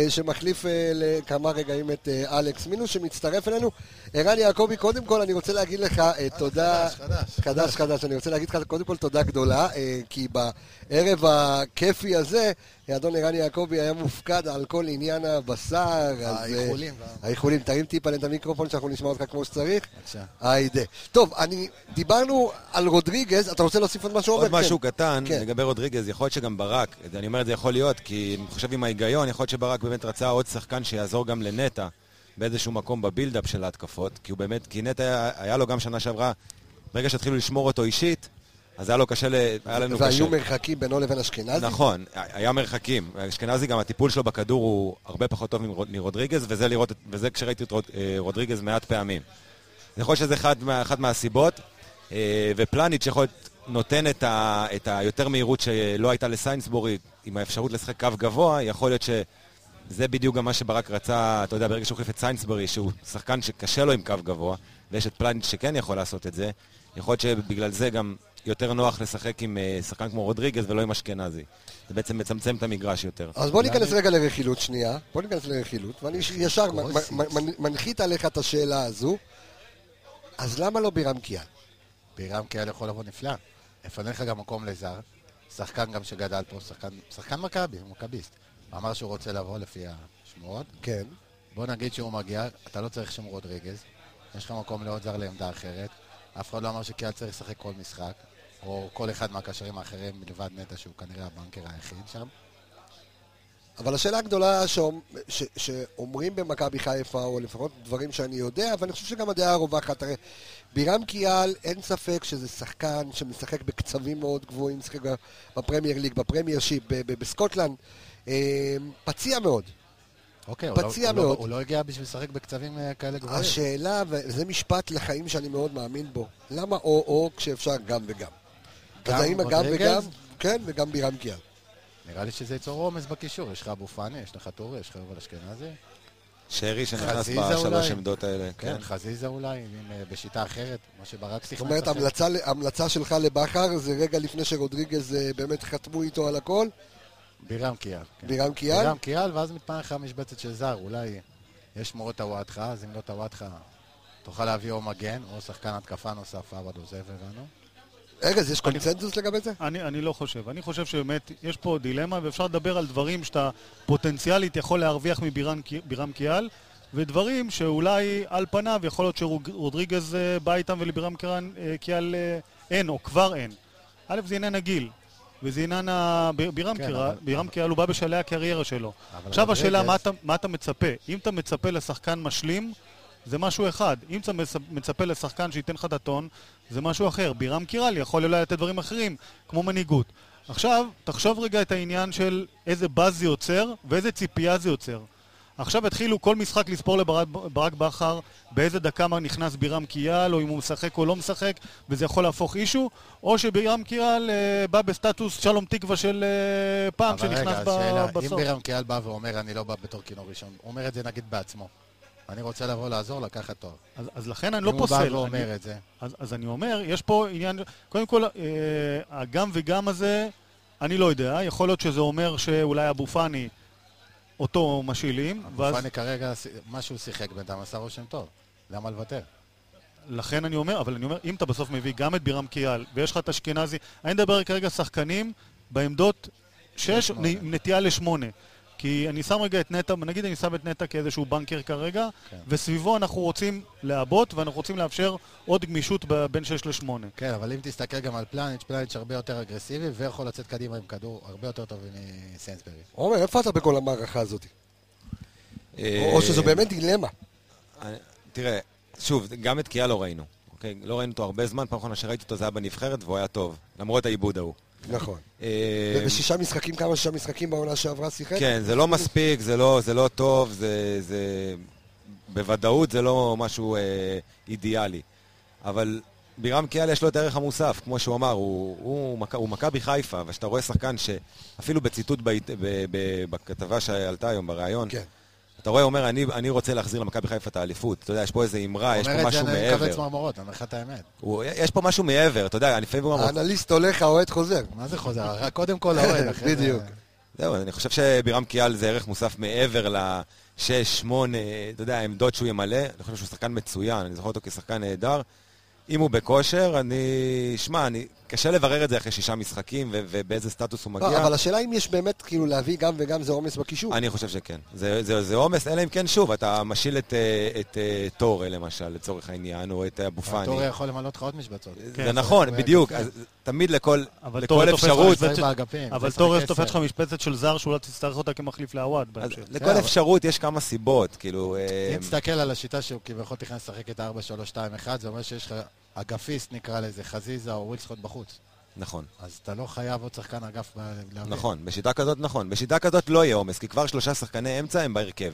שמחליף לכמה רגעים את אלכס מינוס, שמצטרף אלינו. ערן יעקבי, קודם כל אני רוצה להגיד לך תודה... חדש, חדש, חדש. אני רוצה להגיד לך קודם כל תודה גדולה, אה, כי בערב הכיפי הזה, אדון ערן יעקבי היה מופקד על כל עניין הבשר. אה, האיחולים. האיחולים, תרים טיפה את המיקרופון שאנחנו נשמע אותך כמו שצריך. בבקשה. היידה. טוב, אני, דיברנו על רודריגז, אתה רוצה להוסיף עוד משהו? עוד? משהו כן. קטן, כן. לגבי רודריגז, יכול להיות שגם ברק, אני אומר את זה יכול להיות, כי אני חושב עם ההיגיון, יכול להיות שברק באמת רצה עוד שחקן שיעזור גם לנטע באיזשהו מקום בבילדאפ של ההתקפות, כי הוא באמת, כי נטע היה, היה לו גם שנה שעברה, ברגע שהתחילו לשמור אותו אישית, אז היה לו קשה, ל- היה לנו קשה. והיו מרחקים בינו לבין אשכנזי. נכון, היה מרחקים. אשכנזי גם הטיפול שלו בכדור הוא הרבה פחות טוב מרוד- מרודריגז, וזה, לראות, וזה כשראיתי את רוד- אה, רודריגז מעט פעמים. יכול להיות שזה אחד, מה, מהסיבות, אה, ופלניץ' יכול להיות נותן את, ה, את היותר מהירות שלא הייתה לסיינסבורי, עם האפשרות לשחק קו גבוה, יכול להיות שזה בדיוק גם מה שברק רצה, אתה יודע, ברגע שהוא החליף את סיינסבורי, שהוא שחקן שקשה לו עם קו גבוה, ויש את פלניץ' שכן יכול לעשות את זה, יכול להיות שבגלל זה גם יותר נוח לשחק עם אה, שחקן כמו רודריגז ולא עם אשכנזי. זה בעצם מצמצם את המגרש יותר. אז בוא ניכנס רגע לרכילות שנייה, בוא ניכנס לרכילות, ואני ישר מנחית עליך את השאלה הזו, אז למה לא בירם קיאל? בירם קיאל יכול לבוא נפלא. יפנה לך גם מקום לזר. שחקן גם שגדל פה, שחקן, שחקן מכבי, הוא מכביסט. הוא אמר שהוא רוצה לבוא לפי השמועות. כן. בוא נגיד שהוא מגיע, אתה לא צריך שם רודריגז. יש לך מקום לעוד זר לעמדה אחרת. אף אחד לא אמר שקיאל צריך לשחק כל משחק. או כל אחד מהקשרים האחרים מלבד נטע, שהוא כנראה הבנקר היחיד שם. אבל השאלה הגדולה שאומרים במכבי חיפה, או לפחות דברים שאני יודע, ואני חושב שגם הדעה הרווחת, הרי בירם קיאל, אין ספק שזה שחקן שמשחק בקצבים מאוד גבוהים, משחק בפרמייר ליג, בפרמייר שיפ, בסקוטלנד, אה, פציע מאוד. אוקיי, הוא לא, פציע הוא, לא, מאוד. הוא לא הגיע בשביל לשחק בקצבים אה, כאלה גבוהים. השאלה, וזה משפט לחיים שאני מאוד מאמין בו, למה או-או כשאפשר גם וגם? גם אז האם הגם? וגם? כן, וגם בירם קיאל. נראה לי שזה ייצור עומס בקישור. יש לך אבו פאני, יש לך טורי, יש לך יובל אשכנזי. שרי שנכנס בשלוש? עמדות האלה. כן, חזיזה אולי, עם, אה, בשיטה אחרת, מה שברק זאת שיחק. אומרת, המלצה, המלצה שלך לבכר זה רגע לפני שרודריגז אה, באמת חתמו איתו על הכל? בירם קיאל. כן. בירם קיאל? בירם קיאל, ואז מתפנה לך משבצת של זר. אולי יש שמורות טוואטחה, אז אם לא טוואטחה, תוכל להביא או מגן, או שחקן התקפה נוסף, עבד עוזב הבנו. ארז, יש קונצנזוס לגבי זה? אני, אני לא חושב. אני חושב שבאמת יש פה דילמה, ואפשר לדבר על דברים שאתה פוטנציאלית יכול להרוויח מבירם קי- בירם קיאל, ודברים שאולי על פניו יכול להיות שרודריגז אה, בא איתם ולבירם קיאל, אה, אה, אין, או כבר אין. א', זה עניין הגיל. וזה עניין בירם כן, קיאל, אבל- בירם קיאל הוא בא בשלהי הקריירה שלו. עכשיו השאלה, מה אתה, מה אתה מצפה? אם אתה מצפה לשחקן משלים, זה משהו אחד. אם אתה מצ- מצפה לשחקן שייתן לך את הטון, זה משהו אחר. בירם קירל יכול אולי לתת דברים אחרים, כמו מנהיגות. עכשיו, תחשוב רגע את העניין של איזה באז זה יוצר ואיזה ציפייה זה יוצר. עכשיו התחילו כל משחק לספור לברק ברק בכר באיזה דקה מה נכנס בירם קיאל, או אם הוא משחק או לא משחק, וזה יכול להפוך אישו, או שבירם קיאל אה, בא בסטטוס שלום תקווה של אה, פעם רגע, שנכנס אז ב- שאלה, בסוף. אם בירם קיאל בא ואומר, אני לא בא בתור כינור ראשון, הוא אומר את זה נגיד בעצמו. אני רוצה לבוא לעזור, לקחת תואר. אז, אז לכן אני לא אם הוא פוסל. בא אני- ואומר את זה, אז, אז אני אומר, יש פה עניין, קודם כל, אה, הגם וגם הזה, אני לא יודע, יכול להיות שזה אומר שאולי אבו פאני אותו משאילים, אבו ואז פאני כרגע, מה שהוא שיחק בינתיים עשה רושם טוב. למה לוותר? לכן אני אומר, אבל אני אומר, אם אתה בסוף מביא גם את בירם קיאל, ויש לך את אשכנזי, אני מדבר כרגע שחקנים בעמדות 6, שמונה. עם נטייה לשמונה. כי אני שם רגע את נטע, נגיד אני שם את נטע כאיזשהו בנקר כרגע, כן. וסביבו אנחנו רוצים לעבות, ואנחנו רוצים לאפשר עוד גמישות בין 6 ל-8. כן, אבל אם תסתכל גם על פלניץ', פלניץ' הרבה יותר אגרסיבי, ויכול לצאת קדימה עם כדור הרבה יותר טוב מסיינסברי. עומר, איפה אתה בכל המערכה הזאת? אה, או שזו באמת דילמה. אני- תראה, שוב, גם את קיאל לא ראינו. אוקיי? לא ראינו אותו הרבה זמן, פעם אחרונה שראיתי אותו זה היה בנבחרת והוא היה טוב. למרות העיבוד ההוא. נכון. אה, ובשישה משחקים, כמה שישה משחקים בעונה שעברה שיחק? כן, זה לא מספיק, זה לא, זה לא טוב, זה, זה... בוודאות זה לא משהו אה, אידיאלי. אבל בירם קיאל יש לו את הערך המוסף, כמו שהוא אמר, הוא, הוא, מכ- הוא מכבי חיפה, וכשאתה רואה שחקן שאפילו בציטוט ב, ב, ב, בכתבה שעלתה היום בריאיון, כן. אתה רואה, הוא אומר, אני, אני רוצה להחזיר למכבי חיפה את האליפות. אתה יודע, יש פה איזה אמרה, יש אומר פה את זה, משהו אני מעבר. צמרמורות, אני אומר לך את האמת. הוא, יש פה משהו מעבר, אתה יודע, אני לפעמים אומר, האנליסט הולך, האוהד חוזר. מה זה חוזר? רק קודם כל האוהד, אחרי זה... בדיוק. זהו, אני חושב שבירם קיאל זה ערך מוסף מעבר לשש, שמונה, אתה יודע, העמדות שהוא ימלא. אני חושב שהוא שחקן מצוין, אני זוכר אותו כשחקן נהדר. אם הוא בכושר, אני... שמע, אני... קשה לברר את זה אחרי שישה משחקים ו- ובאיזה סטטוס הוא לא, מגיע. אבל השאלה אם יש באמת, כאילו, להביא גם וגם זה עומס בקישור. אני חושב שכן. זה, זה, זה עומס, אלא אם כן, שוב, אתה משיל את, אה, את אה, טורה, למשל, לצורך העניין, או את אבו פאני. הטורי יכול למלא לך עוד משבצות. כן, זה נכון, הוא בדיוק. תמיד לכל, אפשרות, אבל עשר. תופס לך משבצת של זר שאולי תצטרך אותה כמחליף לעווד. לכל אפשרות יש כמה סיבות, כאילו... אה, אם תסתכל על השיטה שהוא כביכול תכנן לשחק את ה-4-3-2-1, זה אומר שיש לך אגפיסט, נקרא לזה, חזיזה או ווילסקוט בחוץ. נכון. אז אתה לא חייב עוד שחקן אגף להביא. נכון, בשיטה כזאת נכון. בשיטה כזאת לא יהיה עומס, כי כבר שלושה שחקני אמצע הם בהרכב.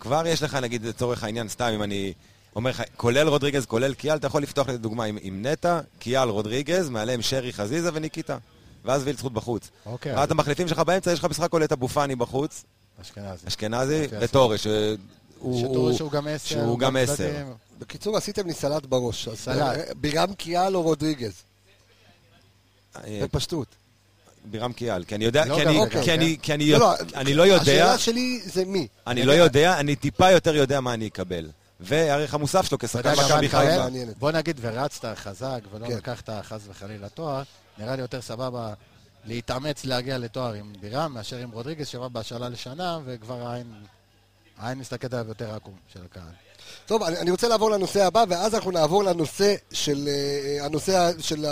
כבר יש לך, נגיד, לצורך העניין, סתם אם אני אומר לך, כולל רודריגז, כולל קיאל, אתה יכול לפתוח לדוגמה עם, עם נטע, קיאל, רודריגז, מעליהם שרי, חזיזה וניקיטה. ואז וילצחוט בחוץ. אוקיי, ואז המחליפים שלך באמצע, יש לך משחק עולה את אבו פאני בחוץ, אשכנזי. אשכנזי לפי שהוא... שטורי שהוא גם עשר. שהוא גם עשר. בקיצור, עשיתם לי סלט בראש. אז, סלט. אה, בירם קיאל או רודריגז? אה, בפשטות. בירם קיאל, כי אני יודע, לא כי אני- כי אני- כי אני לא, לא, אני לא יודע, השאלה שלי זה מי. אני לא יודע, אני טיפה יותר יודע מה אני אקבל. והערך המוסף שלו כשחקן מכבי חיפה. בוא נגיד ורצת חזק ולא כן. לקחת חס וחלילה תואר, נראה לי יותר סבבה להתאמץ להגיע לתואר עם בירם מאשר עם רודריגז שבא בהשאלה לשנה וכבר העין, העין מסתכלת עליו יותר עקום של הקהל. טוב, אני, אני רוצה לעבור לנושא הבא, ואז אנחנו נעבור לנושא של, אה, הנושא של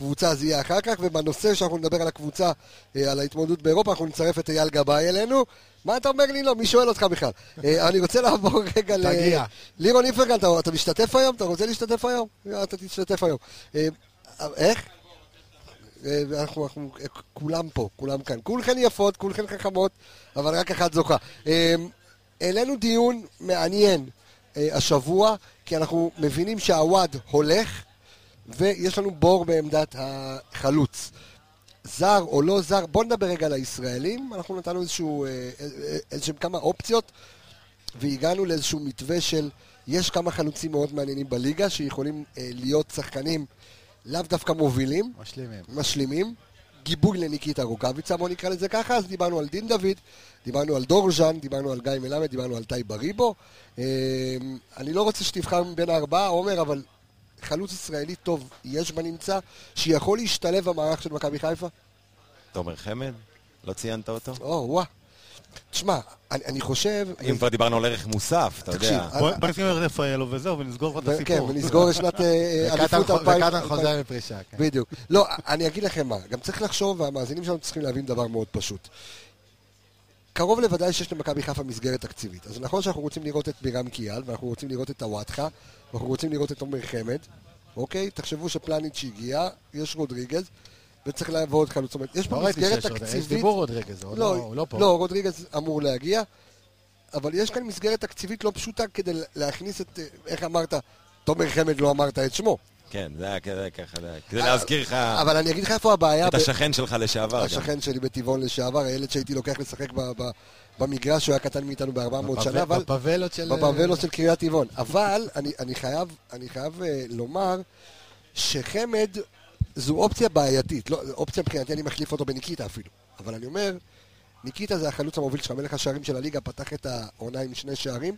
הקבוצה, זה יהיה אחר כך, ובנושא שאנחנו נדבר על הקבוצה, אה, על ההתמודדות באירופה, אנחנו נצרף את אייל גבאי אלינו. מה אתה אומר לי? לא, מי שואל אותך בכלל? אה, אני רוצה לעבור רגע ל... תגיע. לירון איפרגן, אתה, אתה משתתף היום? אתה רוצה להשתתף היום? אתה תשתתף היום. אה, איך? אנחנו, אנחנו, כולם פה, כולם כאן. כולכן יפות, כולכן חכמות, אבל רק אחת זוכה. אה, העלינו דיון מעניין אה, השבוע, כי אנחנו מבינים שהוואד הולך, ויש לנו בור בעמדת החלוץ. זר או לא זר, בואו נדבר רגע על הישראלים. אנחנו נתנו איזשהו, אה, אה, איזשהם כמה אופציות, והגענו לאיזשהו מתווה של, יש כמה חלוצים מאוד מעניינים בליגה, שיכולים אה, להיות שחקנים לאו דווקא מובילים, משלימים. משלימים. גיבוי לניקיטה רוקאביצה, בואו נקרא לזה ככה, אז דיברנו על דין דוד, דיברנו על דורז'אן, דיברנו על גיא מלמד, דיברנו על טי בריבו. אה, אני לא רוצה שתבחר מבין הארבעה, עומר, אבל חלוץ ישראלי טוב יש בנמצא, שיכול להשתלב במערך של מכבי חיפה? תומר חמד? לא ציינת אותו? או, וואה. תשמע, אני, אני חושב... אם כבר דיברנו על ערך מוסף, אתה תקשיב, יודע. בוא בוא נשים את רפאלו וזהו, ונסגור כבר את ו- כן, הסיפור. ונסגור את שנת אה, וקטן אליפות חו- 2000. וקטן חוזר מפרישה, כן. בדיוק. לא, אני אגיד לכם מה, גם צריך לחשוב, והמאזינים שלנו צריכים להבין דבר מאוד פשוט. קרוב לוודאי שיש למכבי חיפה מסגרת תקציבית. אז נכון שאנחנו רוצים לראות את בירם קיאל, ואנחנו רוצים לראות את הוואטחה, ואנחנו רוצים לראות את עומר חמד, אוקיי? תחשבו שפלניץ' הגיע, יש רודריגז, וצריך לעבור עוד חלוץ. זאת אומרת, יש פה לא מסגרת עוד, יש תקציבית... דיבור רודריגז, הוא לא- הוא לא פה. לא, רודריגז אמור להגיע, אבל יש כאן מסגרת תקציבית לא פשוטה כדי להכניס את, איך אמרת, תומר חמד לא אמרת את שמו. כן, זה היה כזה ככה, זה היה- כדי להזכיר לך אבל אני אגיד לך איפה הבעיה. את השכן שלך לשעבר. השכן שלי בטבעון לשעבר, הילד שהייתי לוקח לשחק במגרש, שהוא היה קטן מאיתנו ב-400 שנה, אבל... בפאבלות של... בפאבלות של קריית טבעון. אבל אני, אני חייב, אני חייב אה, לומר שחמד זו אופציה בעייתית. לא, אופציה מבחינתי, אני מחליף אותו בניקיטה אפילו. אבל אני אומר, ניקיטה זה החלוץ המוביל שלך, מלך השערים של הליגה, פתח את העונה עם שני שערים.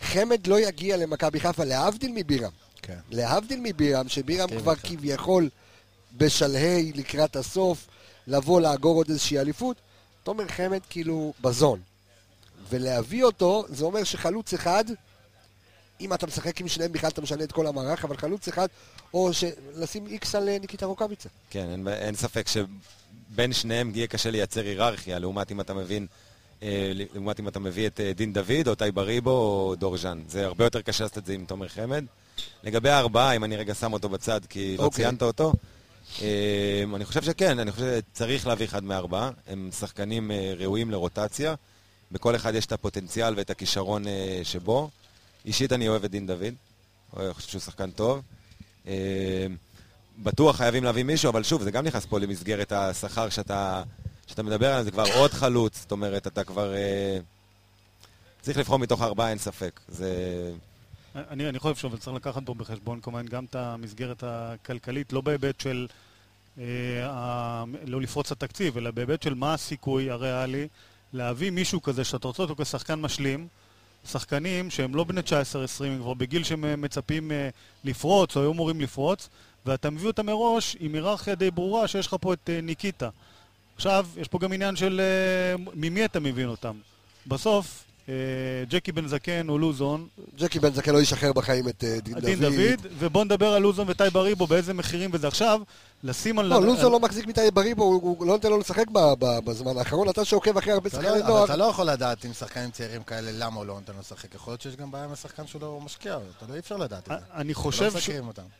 חמד לא יגיע למכבי חיפה, להבדיל מבירם. כן. להבדיל מבירם, שבירם כבר איתך. כביכול בשלהי לקראת הסוף, לבוא לאגור עוד איזושהי אליפות, תומר חמד כאילו בזון. ולהביא אותו, זה אומר שחלוץ אחד, אם אתה משחק עם שניהם בכלל אתה משנה את כל המערך, אבל חלוץ אחד, או לשים איקס על אה, ניקיטה רוקאביצה. כן, אין, אין ספק שבין שניהם יהיה קשה לייצר היררכיה, לעומת אם אתה מבין, אה, לעומת אם אתה מביא את אה, דין דוד, או טי בריבו, או דורז'אן. זה הרבה יותר קשה לעשות את זה עם תומר חמד. לגבי הארבעה, אם אני רגע שם אותו בצד, כי לא אוקיי. ציינת אותו, אני חושב שכן, אני חושב שצריך להביא אחד מארבעה. הם שחקנים ראויים לרוטציה. בכל אחד יש את הפוטנציאל ואת הכישרון שבו. אישית אני אוהב את דין דוד, אני חושב שהוא שחקן טוב. אה, בטוח חייבים להביא מישהו, אבל שוב, זה גם נכנס פה למסגרת השכר שאתה, שאתה מדבר עליו, זה כבר עוד חלוץ, זאת אומרת, אתה כבר... אה, צריך לבחור מתוך ארבעה, אין ספק. זה... אני, אני חושב שוב, צריך לקחת פה בחשבון כמובן גם את המסגרת הכלכלית, לא בהיבט של אה, ה, לא לפרוץ התקציב, אלא בהיבט של מה הסיכוי הריאלי להביא מישהו כזה שאתה רוצה אותו כשחקן משלים, שחקנים שהם לא בני 19-20, הם כבר בגיל שהם אה, מצפים אה, לפרוץ או היו אמורים לפרוץ, ואתה מביא אותם מראש עם היררכיה די ברורה שיש לך פה את אה, ניקיטה. עכשיו, יש פה גם עניין של ממי אתה מבין אותם. בסוף, ג'קי בן זקן או לוזון, ג'קי בן זקן לא ישחרר בחיים את אה, דין דוד. דין דוד, ובוא נדבר על לוזון וטי בריבו, באיזה מחירים וזה עכשיו, לשים על... לא, לוזון לא מחזיק מטי בריבו, הוא הוא לא נותן לו לשחק ב- ב- בזמן האחרון. אתה שעוקב אחרי הרבה לא- אבל נוער, אתה לא יכול לדעת עם שחקנים צעירים כאלה למה הוא לא נותן לו לשחק. יכול להיות שיש גם בעיה עם השחקן שהוא לא משקיע, אתה לא אי אפשר לדעת את זה. אני לא חושב ש...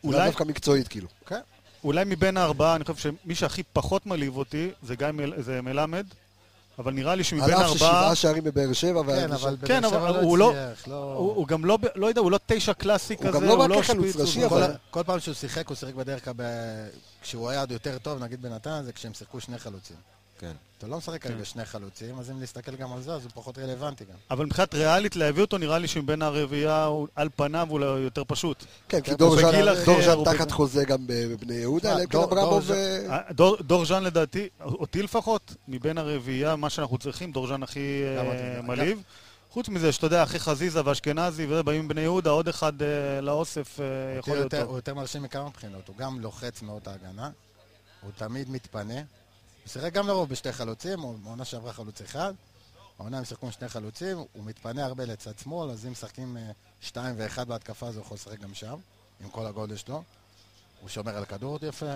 אולי, דווקא מקצועית כאילו. כן. אולי מבין הארבעה, אני חושב שמי שהכי פחות מלהיב אותי זה גיא מל... זה מלמד, אבל נראה לי שמבין על אף הארבעה... ששבעה שערים בבאר שבע, כן, אבל כן, בבאר שבע אבל הוא לא- הצליח, לא... הוא, הוא גם לא, לא יודע, הוא לא תשע קלאסי הוא כזה, גם לא בא הוא כחלוץ שפיץ, ראשי, הוא- אבל- כל, כל פעם שהוא שיחק, הוא שיחק בדרך כלל, ב... כשהוא היה עוד יותר טוב, נגיד בנתניה, זה כשהם שיחקו שני חלוצים. כן. אתה לא משחק כרגע שני חלוצים, אז אם נסתכל גם על זה, אז הוא פחות רלוונטי גם. אבל מבחינת ריאלית להביא אותו, נראה לי שמבין הרביעייה, על פניו הוא יותר פשוט. כן, כי הוא דורז'אן דורז'אן תחת חוזה גם בבני יהודה, אה, כן. דורז'אן- אה, דור- דור ז'אן לדעתי, אותי לפחות, מבין הרביעייה, מה שאנחנו צריכים, דור ז'אן הכי אה. מלהיב. חוץ מזה, שאתה יודע, אחי חזיזה ואשכנזי, וזה, באים בני יהודה, עוד אחד אה, לאוסף אה, יכול להיות טוב. הוא יותר מרשים מכמה בחינות, הוא גם לוחץ מאוד ההגנה, הוא תמיד מתפנה. הוא שיחק גם לרוב בשתי חלוצים, בעונה שעברה חלוץ אחד, העונה הם שיחקו עם שני חלוצים, הוא מתפנה הרבה לצד שמאל, אז אם משחקים אה, שתיים ואחד בהתקפה, אז הוא יכול לשחק גם שם, עם כל הגודל שלו. הוא שומר על כדור יפה,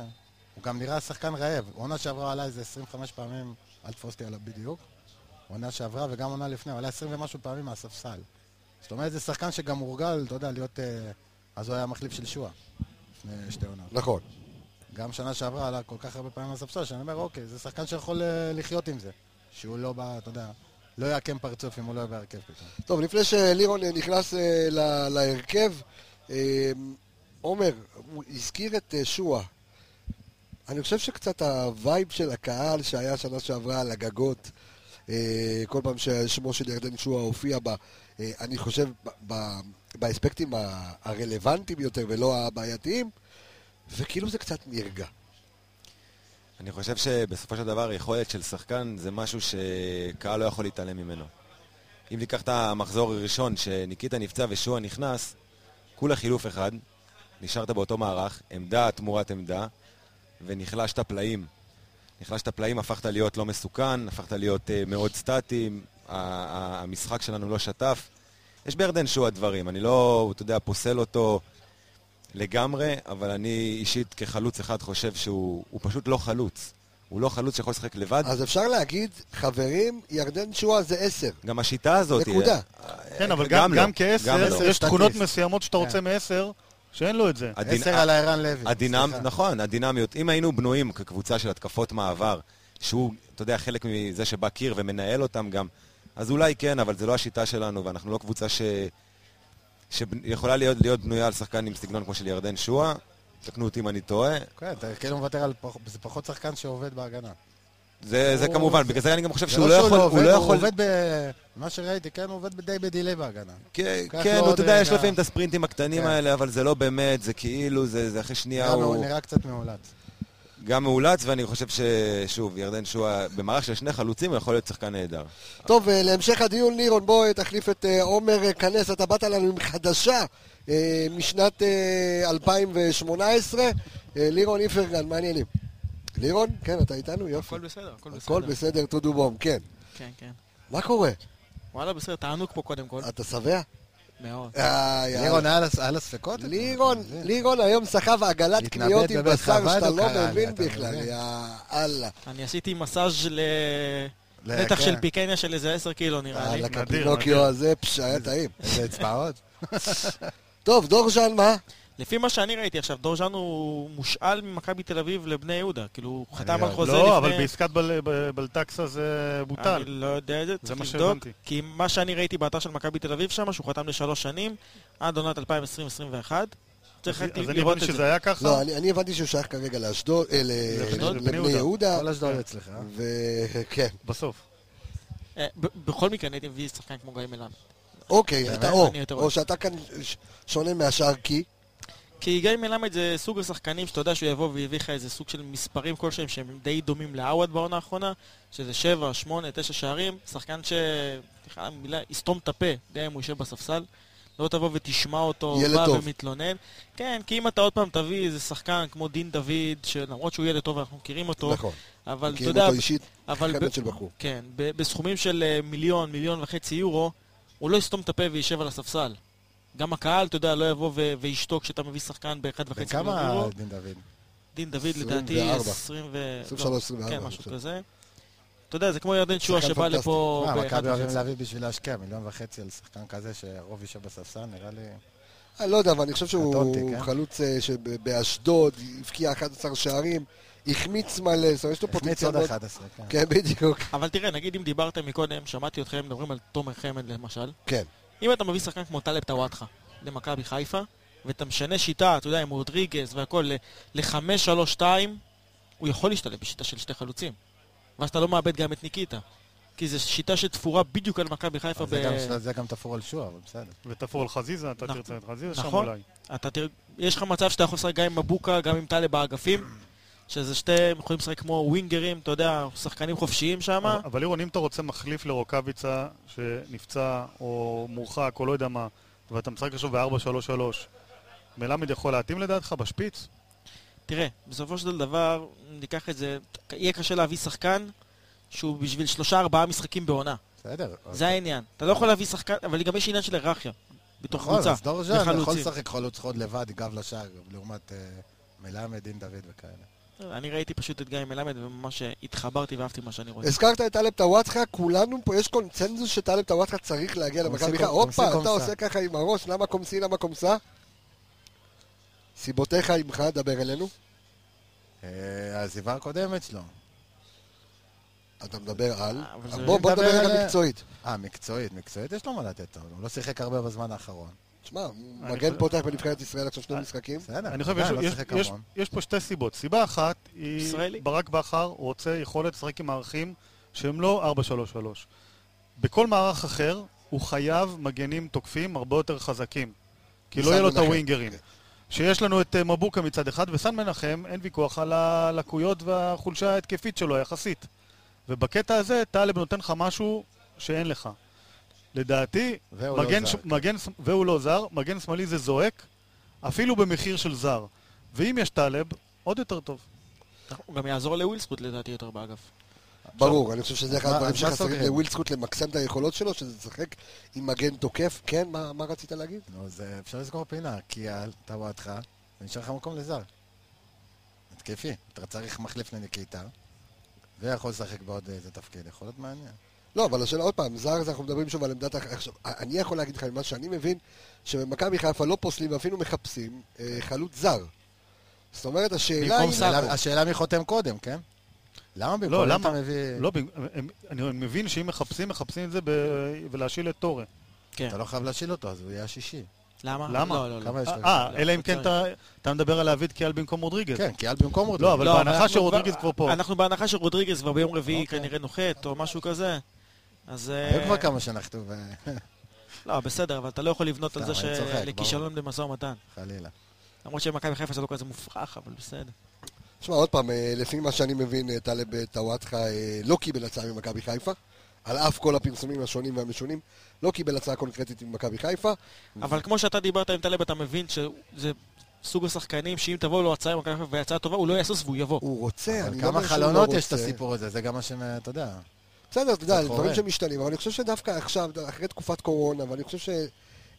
הוא גם נראה שחקן רעב. עונה שעברה עלה איזה 25 פעמים, אל תפוס אותי עליו בדיוק. עונה שעברה וגם עונה לפני, הוא עלה 20 ומשהו פעמים מהספסל. זאת אומרת, זה שחקן שגם מורגל, אתה יודע, להיות... אה, אז הוא היה מחליף של שועה. לפני שתי עונות. נכון. גם שנה שעברה עלה כל כך הרבה פעמים מהספסל, שאני אומר, אוקיי, זה שחקן שיכול אה, לחיות עם זה. שהוא לא בא, אתה יודע, לא יעקם פרצוף אם הוא לא יהיה בהרכב פתאום. טוב, לפני שלירון אה, נכנס אה, ל- להרכב, אה, עומר, הוא הזכיר את אה, שועה. אני חושב שקצת ה vibe של הקהל שהיה שנה שעברה על הגגות, אה, כל פעם ששמו של ירדן שועה הופיע בה, אה, אני חושב באספקטים הרלוונטיים יותר ולא הבעייתיים, וכאילו זה קצת נרגע. אני חושב שבסופו של דבר יכולת של שחקן זה משהו שקהל לא יכול להתעלם ממנו. אם ניקח את המחזור הראשון שניקיטה נפצע ושועה נכנס, כולה חילוף אחד, נשארת באותו מערך, עמדה תמורת עמדה, ונחלשת פלאים. נחלשת פלאים, הפכת להיות לא מסוכן, הפכת להיות uh, מאוד סטטי, המשחק שלנו לא שטף. יש בירדן שועה דברים, אני לא, אתה יודע, פוסל אותו לגמרי, אבל אני אישית כחלוץ אחד חושב שהוא הוא פשוט לא חלוץ. הוא לא חלוץ שיכול לשחק לבד. אז אפשר להגיד, חברים, ירדן שועה זה עשר. גם השיטה הזאת... נקודה. כן, אבל גם גם לא, גם גם כעשר, לא. יש. תכונות מסוימות שאתה רוצה כן. מעשר, שאין לו את זה. הדינ- עשר על הערן לוי. הדינמ... נכון, הדינמיות. אם היינו בנויים כקבוצה של התקפות מעבר, שהוא, אתה יודע, חלק מזה שבא קיר ומנהל אותם גם, אז אולי כן, אבל זה לא השיטה שלנו, ואנחנו לא קבוצה ש... שיכולה להיות, להיות בנויה על שחקן עם סגנון כמו של ירדן שועה. תקנו אותי אם אני טועה. כן, אתה כאילו מוותר על... זה פחות שחקן שעובד בהגנה. זה, זה הוא- כמובן, בגלל זה אני גם חושב זה שהוא לא לא יכול... לא הוא עובד, לא הוא יכול... עובד ב... מה שראיתי, כן, הוא עובד די בדיליי בהגנה. כן, כן, הוא, אתה יודע, יש. לפעמים את הספרינטים הקטנים כן. האלה, אבל זה לא באמת, זה כאילו, זה, זה אחרי שנייה הוא... הוא נראה קצת מאולץ. גם מאולץ, ואני חושב ששוב, ירדן שועה, במערך של שני חלוצים, הוא יכול להיות שחקן נהדר. טוב, אה, להמשך הדיון, לירון, בוא תחליף את אה, עומר אה, כנס, אתה באת לנו עם חדשה משנת אה, 2018. אה, לירון איפרגן, מה העניינים? לירון? כן, אתה איתנו? יופי. הכל בסדר, הכל בסדר. הכל בסדר, טודו בום, כן. כן, כן. מה קורה? וואלה, בסדר, תענוג פה קודם כל. אתה שבע? מאוד. אה. לירון, היה לה- ספקות? לירון, לירון היום סחב עגלת קניות עם בשר חב"ד שאתה לא לי, מבין בכלל? יאללה. אני עשיתי מסאז' נתח כן. של פיקניה של איזה 10 קילו נראה לי. יאללה, נדיר, כפינוקיו נדיר. הזה, פש, היה טעים. איזה אצבעות? טוב, דורז'אן, מה? לפי מה שאני ראיתי עכשיו, דור ז'אן הוא מושאל ממכבי תל אביב לבני יהודה. כאילו, הוא חתם על לא- חוזה לפני... לא, אבל בעסקת בל- בלטקסה זה אני בוטל. לא יודע את זה, זה צריך לבדוק. כי מה שאני ראיתי באתר של מכבי תל אביב שם, שהוא חתם לשלוש שנים, עד עונת 2020-2021. צריך אז רק אז אני לראות הבנתי את שזה זה. היה ככה. לא, אני אני הבנתי שהוא שייך כרגע לאשדוד, אה, לבני יהודה. כל אשדוד אצלך. אה? וכן. בסוף. אה, בכל מקרה אני הייתי מביא שחקן כמו גיא מלמד. אוקיי? אתה או, אני או. שאתה כאן שונה מהשאר כי, כי גיא מלמד זה סוג השחקנים שאתה יודע שהוא יבוא ויביא לך איזה סוג של מספרים כלשהם שהם די דומים לעווד בעונה האחרונה, שזה 7, 8, 9 שערים, שחקן ש... סליחה על המילה, יסתום את הפה, גם אם הוא יושב בספסל. לא תבוא ותשמע אותו ילד בא טוב. ומתלונן. כן, כי אם אתה עוד פעם תביא איזה שחקן כמו דין דוד, שלמרות שהוא ילד טוב ואנחנו מכירים אותו, נכון, אבל אתה מכירים יודע, אותו אישית, חמד של בחור. כן, בסכומים של אה, מיליון, מיליון וחצי יורו, הוא לא יסתום את הפה וישב על הספסל. גם הקהל, אתה יודע, לא יבוא ו- וישתוק כשאתה מביא שחקן באחד וחצי מיליון כמה יורו. דין דוד? דין דוד לדעתי 24. 20 ו... 23, לא, 24, כן, אני משהו. כזה. אתה יודע, זה כמו ירדן שחקן שבא. לפה מה, מכבי אוהבים. להביא בשביל להשקיע מיליון וחצי על שחקן כזה שהרוב יושב בספסל, נראה לי... אני לא יודע, אבל אני חושב שהוא כן? חלוץ אה, שבאשדוד, הבקיע 11 שערים, החמיץ מלא, זאת אומרת, יש לו החמיץ פוטנציאל עוד מאוד... 11, כן. כן, בדיוק. אבל תראה, נגיד אם דיברתם מקודם, שמעתי אתכם מדברים על תומר חמד למשל. כן. אם אתה מביא שחקן כמו טלב טוואטחה למכבי חיפה, ואתה משנה שיטה, אתה יודע, עם רודריגז והכל, ל-5-3-2, הוא יכול להשתלב בשיטה של שתי חלוצים. ואז אתה לא מאבד גם את ניקיטה. כי זו שיטה שתפורה בדיוק על מכבי חיפה. זה ב- גם- זה גם תפור על שועה, אבל בסדר. ותפור על חזיזה, אתה נכון. תרצה את חזיזה שם נכון. אולי. אתה תראה, יש לך מצב שאתה יכול לשחק גם עם מבוקה, גם עם טלב באגפים, שזה שתיהם יכולים לשחק כמו ווינגרים, אתה יודע, שחקנים חופשיים שם. אבל- אבל לירון, אם אתה רוצה מחליף לרוקאביצה שנפצע או מורחק או לא יודע מה, ואתה משחק עכשיו ב-4-3-3, מלמד יכול להתאים לדעתך בשפיץ? תראה, בסופו של דבר, אם ניקח את זה, יהיה קשה להביא שחקן שהוא בשביל שלושה ארבעה משחקים בעונה. בסדר. זה העניין. אתה לא יכול להביא שחקן, אבל גם יש עניין של היררכיה. בתוך נכון, קבוצה. אז דור ז'אן יכול. לשחק חלוץ חוד לבד, גב לשער, לעומת אה, מלמד, דין דוד וכאלה. אני ראיתי פשוט את גיא מלמד וממש התחברתי ואהבתי מה שאני רואה. הזכרת את טלב טוואטחה, כולנו פה, יש קונצנזוס שטלב טוואטחה צריך להגיע למכבי חיפה. הופה, אתה. עושה ככה עם הראש, למה קומסי, למה קומסה? סיבותיך עמך, דבר אלינו. אה, העזיבה הקודמת שלו. אתה מדבר על... זה- בוא בוא נדבר רגע על- מקצועית. אה, מקצועית, מקצועית יש לו מה לתת, אבל הוא לא שיחק הרבה בזמן האחרון. תשמע, מגן פותח בנבחרת ישראל עכשיו שני משחקים. בסדר, אני חושב, לא יש- שיחק יש- המון. יש פה שתי סיבות. סיבה אחת היא. ברק בכר רוצה יכולת לשחק עם מערכים שהם לא 4-3-3. בכל מערך אחר הוא חייב מגנים תוקפים הרבה יותר חזקים. כי לא יהיה לו את. הווינגרים. שיש לנו את אה, מבוקה מצד אחד, וסן מנחם, אין ויכוח על הלקויות והחולשה ההתקפית שלו יחסית. ובקטע הזה טלב נותן לך משהו שאין לך. לדעתי, והוא לא מגן, זר, ש... כן. מגן, והוא לא זר, מגן שמאלי זה זועק, אפילו במחיר של זר. ואם יש טלב, עוד יותר טוב. הוא גם יעזור לווילסקוט לדעתי יותר באגף. ברור, אני חושב שזה אחד הדברים שחסרים סוגרים? לוויל זכות למקסם את היכולות שלו, שזה לשחק עם מגן תוקף. כן, מה רצית להגיד? נו, אז אה, אפשר לסגור פינה, כי על טוואטחה, ונשאר לך מקום לזר. התקפי. אתה צריך מחליף לניקיטה, ויכול לשחק בעוד איזה תפקיד, יכול להיות מעניין. לא, אבל השאלה עוד פעם, זר, אז אנחנו מדברים שוב על עמדת... עכשיו, אני יכול להגיד לך ממה שאני מבין, שבמכבי חיפה לא פוסלים ואפילו מחפשים אה, חלוץ זר. זאת אומרת, השאלה היא... השאלה- מי חותם קודם, כן? למה במקום? אם למה? אתה מביא... לא, ב- הם- אני מבין שאם מחפשים, מחפשים את זה ב... ולהשיל את טורה. כן. אתה לא חייב להשיל אותו, אז הוא יהיה השישי. למה? למה? לא, לא, לא. יש לך? אה, לא, אלא אם לא כן צריך. אתה- אתה מדבר על להביא את קיאל במקום רודריגז. כן, כי על במקום רודריגז. לא, אבל לא, בהנחה שרודריגז כבר פה. אנחנו בהנחה שרודריגז כבר ביום רביעי אוקיי. כנראה נוחת או משהו כזה. אז... היו אה, כבר כמה שנחתו, ו- לא, בסדר, אבל אתה לא יכול לבנות על זה אני צוחק, ברור. לכישלון במשא ומתן. חלילה. למרות שמכבי חיפה זה לא כזה מופרך, אבל בסדר. תשמע, עוד פעם, אה, לפי מה שאני מבין, אה, טלב טוואטחה לא קיבל הצעה ממכבי חיפה. על אף כל הפרסומים השונים והמשונים, לא קיבל הצעה קונקרטית ממכבי חיפה. אבל כמו שאתה דיברת עם טלב, אתה מבין שזה סוג השחקנים שאם תבוא לו הצעה ממכבי חיפה והצעה טובה, הוא לא יהסס והוא יבוא. הוא רוצה, אבל אני לא כמה אומר שהוא לא חלונות יש את רוצה. הסיפור הזה, זה גם מה ש... אתה יודע. בסדר, אתה יודע, דברים. שמשתנים, אבל אני חושב שדווקא עכשיו, אחרי תקופת קורונה, ואני חושב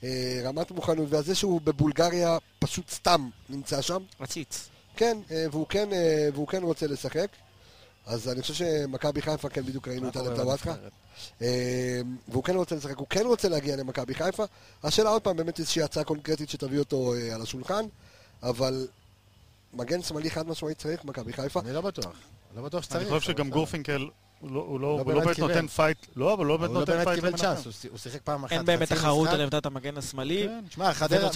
שרמת מוכנות, והזה שהוא בבולגריה פשוט סתם נמצא שם, עציץ. כן, אה, והוא כן, אה, והוא כן רוצה לשחק, אז אני חושב שמכבי חיפה, כן, בדיוק ראינו את אלף טוואטחה, והוא כן רוצה לשחק, הוא כן רוצה להגיע למכבי חיפה. השאלה עוד פעם, באמת איזושהי הצעה קונקרטית שתביא אותו אה, על השולחן, אבל מגן שמאלי חד משמעית צריך מכבי חיפה. אני לא בטוח. לא בטוח שצריך. אני חושב שגם. גורפינקל, הוא לא- הוא לא לא הוא לא באמת. נותן fight, לא, אבל לא באמת הוא לא נותן באמת פייט קיבל למנחם. צ'אנס, הוא הוא שיחק פעם אחת. אין באמת תחרות. על עמדת המגן השמאלי. כן. שמע, חדרה.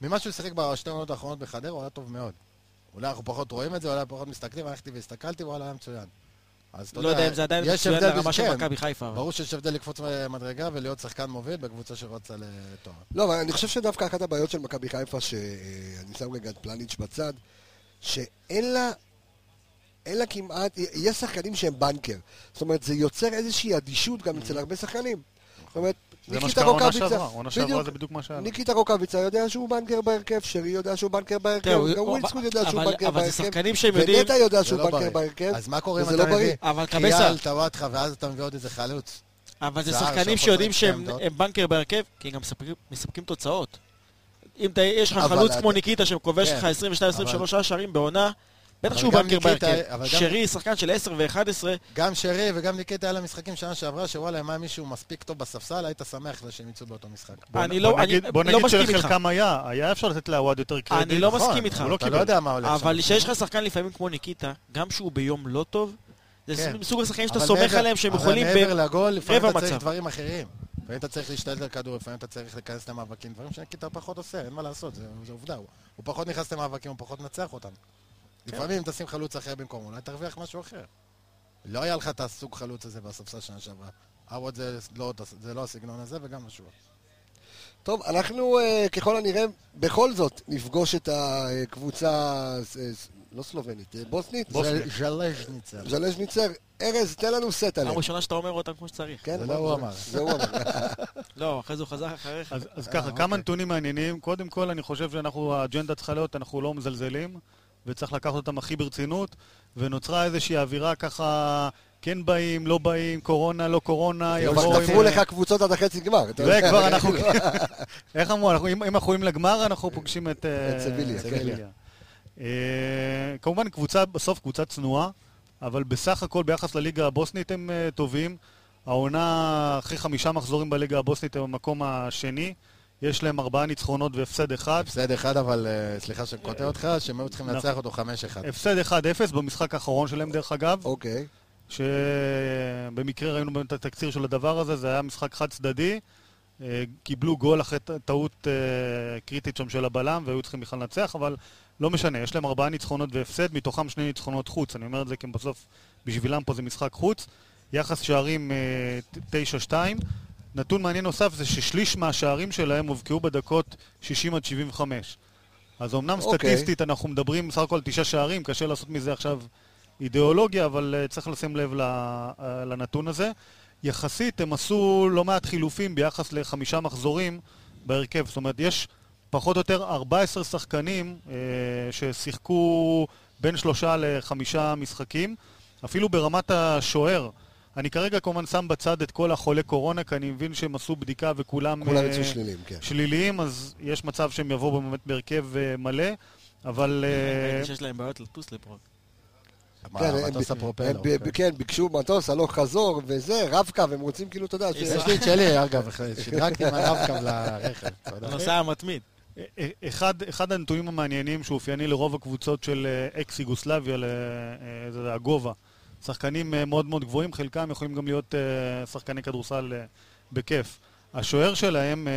ממה שהוא שיחק בשתי עונות האחרונות בחדרה, הוא היה טוב מאוד. אולי אנחנו פחות רואים את זה, אולי פחות מסתכלים, הלכתי והסתכלתי, וואלה, היה מצוין. אז אתה לא יודע אם זה עדיין מצוין לרמה של כן. מכבי חיפה. ברור שיש הבדל לקפוץ מדרגה ולהיות שחקן מוביל בקבוצה שרוצה לתואר. לא, אבל אני חושב שדווקא אחת הבעיות של מכבי חיפה, שאני שם רגע את פלניץ' בצד, שאין לה, אין לה כמעט, יש שחקנים שהם בנקר. זאת אומרת, זה יוצר איזושהי אדישות גם אצל הרבה שחקנים. זאת אומרת, ניקיטה רוקאביצה, שעברה, עונה שעברה בדיוק, זה בדיוק מה שהיה. ניקיטה רוקאביצה יודע שהוא בנקר בהרכב, שרי יודע שהוא בנקר בהרכב, גם ווילסקוט יודע שהוא בנקר אבל זה בהרכב, שחקנים שהם יודעים... ונטע יודע שהוא לא בנקר בריא. בהרכב, אז מה קורה אם אתה לא בריא. מביא אבל קבסה, קיאל, טוואטחה, ואז אתה מביא עוד איזה חלוץ? אבל זה שחקנים שיודעים שהם בנקר בהרכב, כי הם גם מספקים- תוצאות. אם אתה- יש לך חלוץ אתה- כמו ניקיטה שכובש כן, לך 22-23 שערים בעונה, בטח שהוא בנקר בהרכב. שרי, שחקן של 10 ו-11, גם שרי וגם ניקיטה היה למשחקים שנה שעברה, שוואלה, אם היה מישהו מספיק טוב בספסל, היית שמח שהם יצאו באותו משחק. אני בוא לא- נגיד- אני בוא לא נגיד מסכים איתך. שלחלקם היה, היה אפשר לתת לעווד יותר קרדיט. אני לא נכון, מסכים איתך. לא אתה. לא יודע מה הולך שם. אבל כשיש לך שחקן לפעמים כמו ניקיטה, גם שהוא ביום לא טוב, זה כן. מסוג השחקנים שאתה סומך עליהם שהם יכולים... אבל מעבר לגול, לפעמים אתה צריך מצב. דברים אחרים. לפעמים אתה צריך להשתלט על כדור, לפעמים אתה צריך להיכנס למאבקים, דברים שניקיטה פחות עושה, אין מה לעשות, זה זה עובדה. הוא- הוא פחות נכנס למאבקים, הוא פחות מנצח אותם. לפעמים אם תשים חלוץ אחר במקום, אולי תרוויח משהו אחר. לא היה לך את הסוג חלוץ הזה בספסל שנה שעברה. עווד זה לא, זה לא הסגנון הזה וגם משהו. טוב, אנחנו אה, ככל הנראה בכל זאת נפגוש את הקבוצה, אה, ס- לא סלובנית, אה, בוסנית? ז'לז'ניצר. ז'לז'ניצר. ארז, תן לנו סט עליהם. ראשונה שאתה אומר אותם כמו שצריך. כן? זה לא הוא אמר. זה הוא אמר. לא, אחרי זה הוא חזר אחריך. אז, אז ככה, כמה נתונים מעניינים. קודם כל, אני חושב שאנחנו, האג'נדה צריכה להיות, אנחנו לא מזלזלים, וצריך לקחת אותם הכי ברצינות, ונוצרה איזושהי אווירה ככה, כן באים, לא באים, קורונה, לא קורונה, אבל יבואו עם... תפרו לך קבוצות עד החצי גמר. יודע. וכבר אנחנו... איך אמרו, אם אנחנו עולים לגמר, אנחנו פוגשים את... אה, את סביליה, כן. אה, כמובן, קבוצה, בסוף קבוצה צנועה, אבל בסך הכל ביחס לליגה הבוסנית הם אה, טובים. העונה, אחרי חמישה מחזורים בליגה הבוסנית, הם במקום השני. יש להם ארבעה ניצחונות והפסד אחד. הפסד אחד, אבל אה, סליחה שאני קוטע אותך, שהם היו צריכים לנצח אותו 5-1. הפסד 1-0 במשחק האחרון שלהם, דרך אגב. אוקיי. שבמקרה ראינו את התקציר של הדבר הזה, זה היה משחק חד צדדי. אה, קיבלו גול אחרי טעות אה, קריטית שם של הבלם, והיו צריכים בכלל לנצח, אבל לא משנה, יש להם ארבעה ניצחונות והפסד, מתוכם שני ניצחונות חוץ. אני אומר את זה כי בסוף בשבילם פה זה משחק חוץ. יחס שערים אה, ת- 9-2. נתון מעניין נוסף זה ששליש מהשערים שלהם הובקעו בדקות 60 עד 75. אז אמנם אוקיי. סטטיסטית אנחנו מדברים בסך הכל תשעה שערים, קשה לעשות מזה עכשיו אידיאולוגיה, אבל uh, צריך לשים לב uh, לנתון הזה. יחסית הם עשו לא מעט חילופים ביחס לחמישה מחזורים בהרכב. זאת אומרת, יש פחות או יותר 14 שחקנים uh, ששיחקו בין שלושה לחמישה משחקים. אפילו ברמת השוער. אני כרגע כמובן שם בצד את כל החולי קורונה, כי אני מבין שהם עשו בדיקה וכולם כולם אה, יצאו שליליים, כן. שליליים, אז יש מצב שהם יבואו באמת בהרכב אה, מלא, אבל... אה, שיש להם בעיות לטוס לפראג. מה, כן. הם ב- כן, ביקשו מטוס, הלוך חזור וזה, רב-קו, הם רוצים כאילו, אתה יודע, ש- יש לי את שלי, אגב, שדרגתי מהרב-קו לרכב. יודע. הנוסע המתמיד. אה, אה, אחד, אחד הנתונים המעניינים שאופייני לרוב הקבוצות של אה, אקס יוגוסלביה, אה, זה הגובה. שחקנים אה, מאוד מאוד גבוהים, חלקם יכולים גם להיות אה, שחקני כדורסל אה, בכיף. השוער שלהם,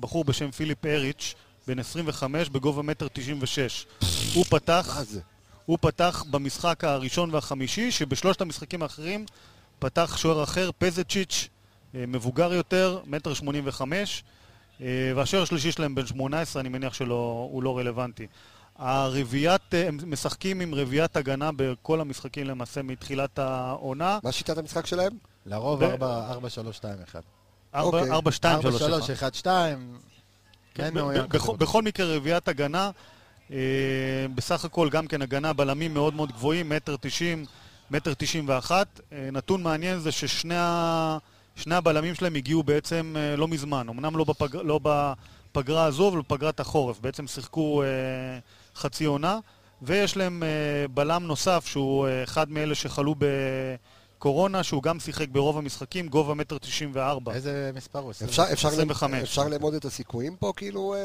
בחור בשם פיליפ אריץ', בן 25, בגובה מטר 96. הוא פתח... הוא פתח במשחק הראשון והחמישי, שבשלושת המשחקים האחרים פתח שוער אחר, פזצ'יץ', מבוגר יותר, מטר שמונים וחמש, אה, והשוער השלישי שלהם בן 18, אני מניח שהוא לא רלוונטי. הרביעיית, אה, הם משחקים עם רביעיית הגנה בכל המשחקים למעשה מתחילת העונה. מה שיטת המשחק שלהם? לרוב ב- 4, 4, 2, 1. אוקיי. 4, 2, 4, 3, 3, 1, 2. כן, בכל- מקרה רביעיית הגנה, אה, בסך הכל גם כן הגנה בלמים מאוד מאוד גבוהים, מטר תשעים, מטר תשעים ואחת. אה, נתון מעניין זה ששני הבלמים שלהם הגיעו בעצם לא מזמן, אמנם לא. לא בפגרה הזו, אבל בפגרת החורף. בעצם שיחקו חצי עונה, ויש להם אה, בלם נוסף שהוא אה, אחד מאלה שחלו בקורונה, שהוא גם שיחק ברוב המשחקים, גובה מטר תשעים וארבע. איזה מספר הוא? אפשר- אפשר למ- 25. אפשר לאמוד את הסיכויים פה, כאילו... אה,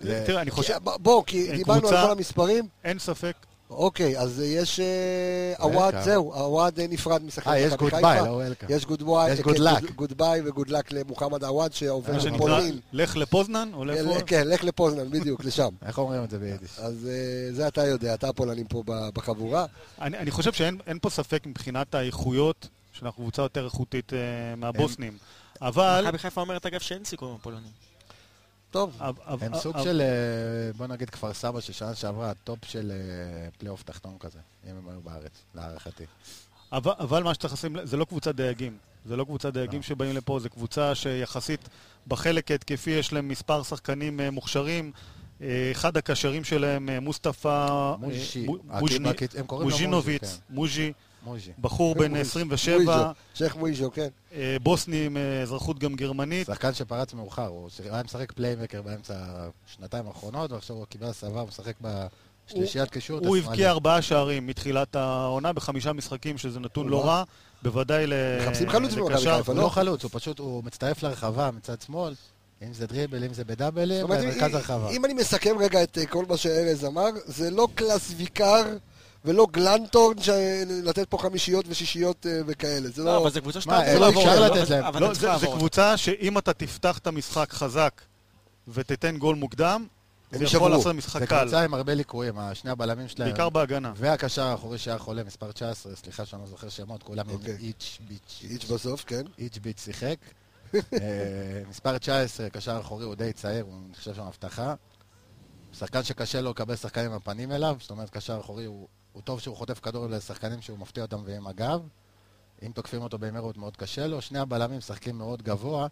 ל- תראה, אני חושב... ב- בוא, כי דיברנו על קבוצה- כל המספרים. אין ספק. אוקיי, אז יש אה, עווד, Welcome. זהו, עווד אה, נפרד משחק אה, יש חיפה. bye, לא welcome. יש goodbye, יש good luck. goodbye ו good luck למוחמד עווד שעובר מה שנקרא, לפולין. ללך פוזנן, או? אה, כן, ללך פוזנן, בדיוק, לשם. איך אומרים את זה ביידיש? אז אה, זה אתה יודע, אתה הפולנים פה בחבורה. אני, אני חושב שאין אין פה ספק מבחינת האיכויות, שאנחנו קבוצה יותר איכותית אה, מהבוסנים. אבל... מכבי חיפה אומרת אגב שאין סיכוי עם הפולנים. טוב, אבל- אבל- הם סוג אבל- של, אה, בוא נגיד כפר סבא של שנה שעברה, הטופ של אה, פלייאוף תחתון כזה, אם הם היו בארץ, להערכתי. אבל, אבל מה שצריך לשים, זה לא קבוצת דייגים. זה לא קבוצת דייגים לא. שבאים לפה, זה קבוצה שיחסית בחלק ההתקפי יש להם מספר שחקנים אה, מוכשרים. אחד הקשרים שלהם, מוסטפא אה, מוז'י, מוז'ינוביץ, כן. מוז'י, בחור בן מוז'י, 27, מויז'ו, שייח' מויז'ו, כן. אה, בוסני עם אה, אזרחות גם גרמנית. שחקן שפרץ מאוחר, הוא היה משחק פליימקר באמצע השנתיים האחרונות, ועכשיו הוא קיבל הסבה, הוא משחק בשלישיית קישור. הוא. הבקיע ארבעה שערים מתחילת העונה בחמישה משחקים, שזה נתון לא רע. בוודאי ל... מחפשים חלוץ במכבי לקשר. חיפה, הוא לא? לא חלוץ, הוא פשוט, הוא מצטרף לרחבה מצד שמאל, אם זה דריבל, אם זה בדאבלים, במרכז אם- הרחבה. אם אני מסכם רגע את אה, כל מה שארז אמר, זה לא קלאס ויקר ולא גלנטורן לתת פה חמישיות ושישיות אה, וכאלה. זה לא, לא... אבל זו קבוצה שאתה רוצה לא אפשר לתת להם. לא, זה, זה. קבוצה שאם אתה תפתח את המשחק חזק ותיתן גול מוקדם, הם זה יכול. לעשות משחק זה קל. קבוצה עם הרבה ליקויים, שני הבלמים שלהם. בעיקר בהגנה. והקשר האחורי שהיה חולה, מספר 19, סליחה שאני לא זוכר שמות, כולם עם אוקיי. איץ' ביץ'. איץ' בסוף, כן. איץ' ביץ' שיחק. אה, מספר 19, קשר אחורי, הוא די צעיר, הוא נחשב שם הבטחה. שחקן שקשה לו לקבל שחקנים עם הפנים אליו, זאת אומרת, קשר אחורי, הוא, הוא טוב שהוא חוטף כדור לשחקנים שהוא מפתיע אותם ועם הגב. אם תוקפים אותו במהירות מאוד קשה לו. שני הבלמים משחקים מאוד גבוה.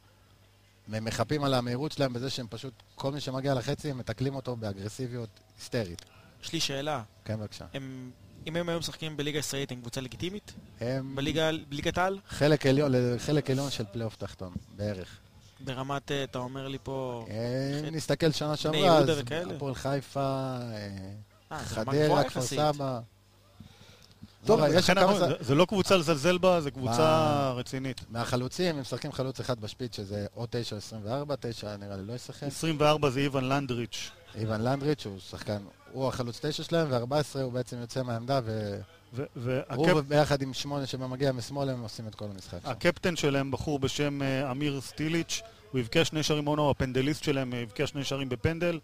הם מחפים על המהירות שלהם בזה שהם פשוט, כל מי שמגיע לחצי, הם מתקלים אותו באגרסיביות היסטרית. יש לי שאלה. כן, בבקשה. הם, אם הם היו משחקים בליגה הישראלית, הם קבוצה לגיטימית? הם בליגה- בליגת העל? חלק עליון, חלק עליון של פלייאוף תחתון, בערך. ברמת, אה, אתה אומר לי פה... אם נסתכל שנה שעברה, אז? הפועל חיפה, אה, אה, חדרה, כפר. סבא. טוב, יש כמה זה- לא קבוצה לזלזל בה, זה קבוצה רצינית. מהחלוצים, הם משחקים חלוץ אחד בשפיץ, שזה או 9 או 24, 9 נראה לי לא ישחק. 24 זה איוון לנדריץ'. איוון לנדריץ' הוא שחקן, הוא החלוץ 9 שלהם, ו-14 הוא בעצם יוצא מהעמדה, ו- והוא ביחד עם 8 שמגיע משמאל, הם עושים את כל המשחק. הקפטן שלהם, בחור בשם אה, אמיר סטיליץ', הוא הבקיע שני שערים עונה, הפנדליסט שלהם אה, הבקיע שני שערים בפנדל.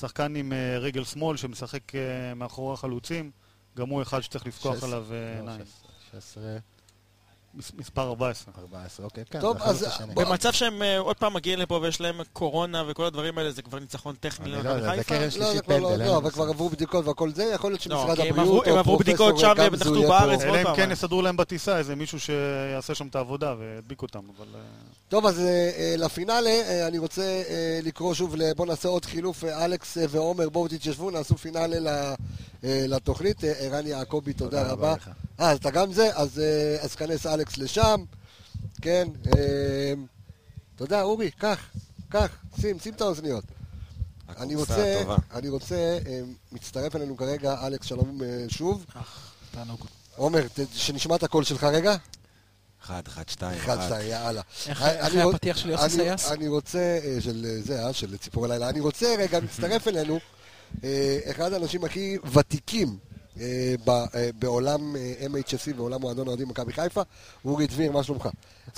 שחקן עם אה, רגל שמאל שמשחק אה, מאחורי החלוצים. גם הוא אחד שצריך לפקוח 16, עליו אה, לא, עיניים. 16, מס- מספר 14. 14, אוקיי, כן, טוב, אז במצב שהם אה, עוד פעם מגיעים לפה ויש להם קורונה וכל הדברים האלה, זה כבר ניצחון טכני אני לא למכבי יודע, זה חיפה? קרן לא, זה שלישית כבר לא, פנדל. לא, אבל כבר. עברו בדיקות והכל זה, יכול להיות שמשרד הבריאות הם או עברו בדיקות פרופסור שם והם נחתו בארץ. אלא אם כן אה. יסדרו להם בטיסה איזה מישהו שיעשה שם את העבודה וידביק אותם, אבל... טוב, אז אה, אה, לפינאלה, אה, אני רוצה לקרוא שוב, בואו נעשה עוד חילוף, אלכס ועומר, בואו תתיישבו, נעשו פינאלה לתוכנית. ערן יעקבי, תודה רבה. אה, אז אתה גם זה? אז, אז כנס אלכס לשם, כן. תודה, אורי, קח, קח, שים, שים את האוזניות. אני רוצה, הטובה. אני רוצה, מצטרף אלינו כרגע, אלכס, שלום שוב. תענוג. עומר, שנשמע את הקול שלך רגע. אחד, אחד, שתיים, אחד, אחת. שתיים, יאללה. איך הפתיח של יוסי סייס? אני רוצה, אה, של אה, זה, אה, של ציפור הלילה, אני רוצה רגע, מצטרף אלינו, אה, אחד האנשים הכי ותיקים ב- בעולם MHSC, בעולם מועדון אוהדים מכבי חיפה, אורי דביר, מה שלומך?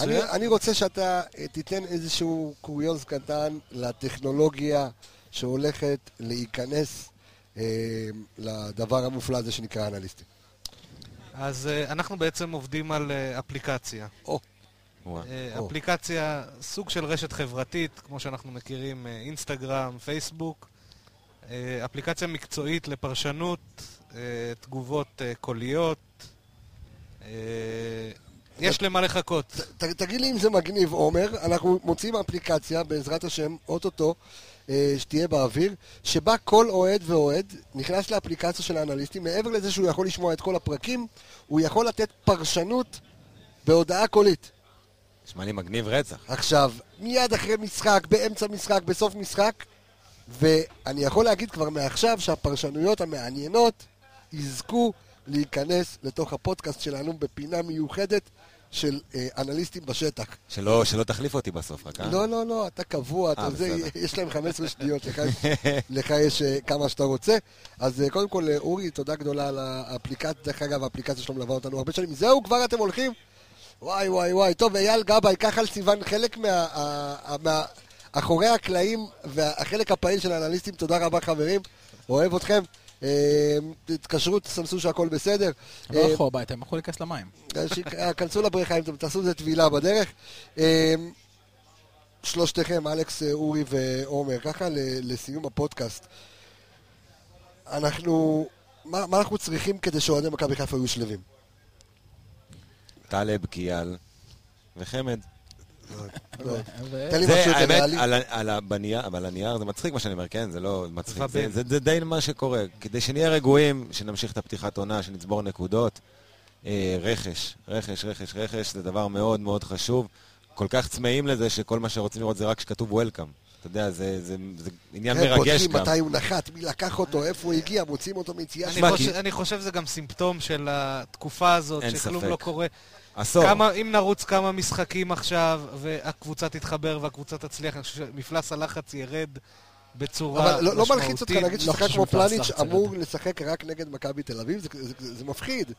אני, אני רוצה שאתה תיתן איזשהו קוריוז קטן לטכנולוגיה שהולכת להיכנס לדבר המופלא הזה שנקרא אנליסטים. אז אה, אנחנו בעצם עובדים על אה, אפליקציה. וואה. אה, או. אפליקציה, סוג של רשת חברתית, כמו שאנחנו מכירים, אינסטגרם, פייסבוק. אה, אפליקציה מקצועית לפרשנות, אה, תגובות אה, קוליות. יש למה לחכות. ת, תגיד לי אם זה מגניב, עומר, אנחנו מוצאים אפליקציה, בעזרת השם, אוטוטו, אה, שתהיה באוויר, שבה כל אוהד ואוהד נכנס לאפליקציה של האנליסטים, מעבר לזה שהוא יכול לשמוע את כל הפרקים, הוא יכול לתת פרשנות בהודעה קולית. נשמע לי מגניב רצח. עכשיו, מיד אחרי משחק, באמצע משחק, בסוף משחק, ואני יכול להגיד כבר מעכשיו שהפרשנויות המעניינות יזכו להיכנס לתוך הפודקאסט שלנו בפינה מיוחדת של אה, אנליסטים בשטח. שלא שלא תחליף אותי בסוף, רק אה? לא, לא, לא, אתה קבוע, אתה אה, זה. יש להם 15 שניות, לך, לך יש אה, כמה שאתה רוצה. אז אה, קודם כל, אה, אורי, תודה גדולה על האפליקציה, דרך אגב, האפליקציה שלו מלווה אותנו הרבה שנים. זהו, כבר אתם הולכים? וואי, וואי, וואי. טוב, אייל גבאי, קח על סיוון חלק מה... ה- ה- מה- אחורי הקלעים והחלק הפעיל של האנליסטים, תודה רבה חברים, אוהב אתכם. אה, תתקשרו, תסמסו שהכל בסדר. הם לא אה, הלכו הביתה, הם הלכו להיכנס למים. כנסו לבריכה אם אתם תעשו איזה טבילה בדרך. אה, שלושתכם, אלכס, אה, אורי ועומר, ככה ל- לסיום הפודקאסט. אנחנו, מה, מה אנחנו צריכים כדי שאוהדי מכבי חיפה יהיו שלווים? טלב, קיאל וחמד. תן לי זה, משהו ריאלי. על הנייר זה מצחיק מה שאני אומר, כן? זה לא מצחיק. זה. זה, זה די מה שקורה. כדי שנהיה רגועים, שנמשיך את הפתיחת עונה, שנצבור נקודות. אה, רכש, רכש, רכש, רכש, זה דבר מאוד מאוד חשוב. כל כך צמאים לזה שכל מה שרוצים לראות זה רק שכתוב וולקאם. אתה יודע, זה, זה, זה עניין כן, מרגש בודקים גם. מתי הוא נחת, מי לקח אותו, איפה הוא הגיע, מוצאים אותו מיציאה אני. חושב- אני חושב שזה גם סימפטום של התקופה הזאת, אין שכלום ספק. לא קורה. עשור. כמה, אם נרוץ כמה משחקים עכשיו, והקבוצה תתחבר והקבוצה תצליח, אני חושב שמפלס הלחץ ירד בצורה אבל לא- לא מלחיץ אותך להגיד לא ששחקן חושב כמו פלניץ' אמור לשחק רק נגד מכבי תל אביב? זה- זה- זה זה מפחיד.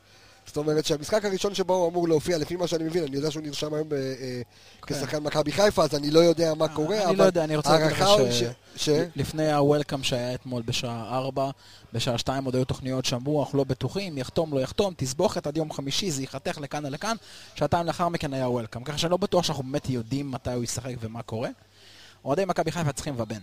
זאת אומרת שהמשחק הראשון שבו הוא אמור להופיע, לפי מה שאני מבין, אני יודע שהוא נרשם היום אה, כשחקן מכבי חיפה, אז אני לא יודע מה קורה, כן. אני אבל לא יודע, אני רוצה להגיד לך ההערכה ש... היא ש... לפני ה-Welcome שהיה אתמול בשעה 4, בשעה 2 עוד היו תוכניות שאמרו, אנחנו לא בטוחים, יחתום, לא יחתום, תסבוכת עד יום חמישי, זה ייחתך לכאן או לכאן, שעתיים לאחר מכן היה Welcome. ככה שאני לא בטוח שאנחנו באמת יודעים מתי הוא ישחק ומה קורה. אוהדי מכבי חיפה צריכים לבן.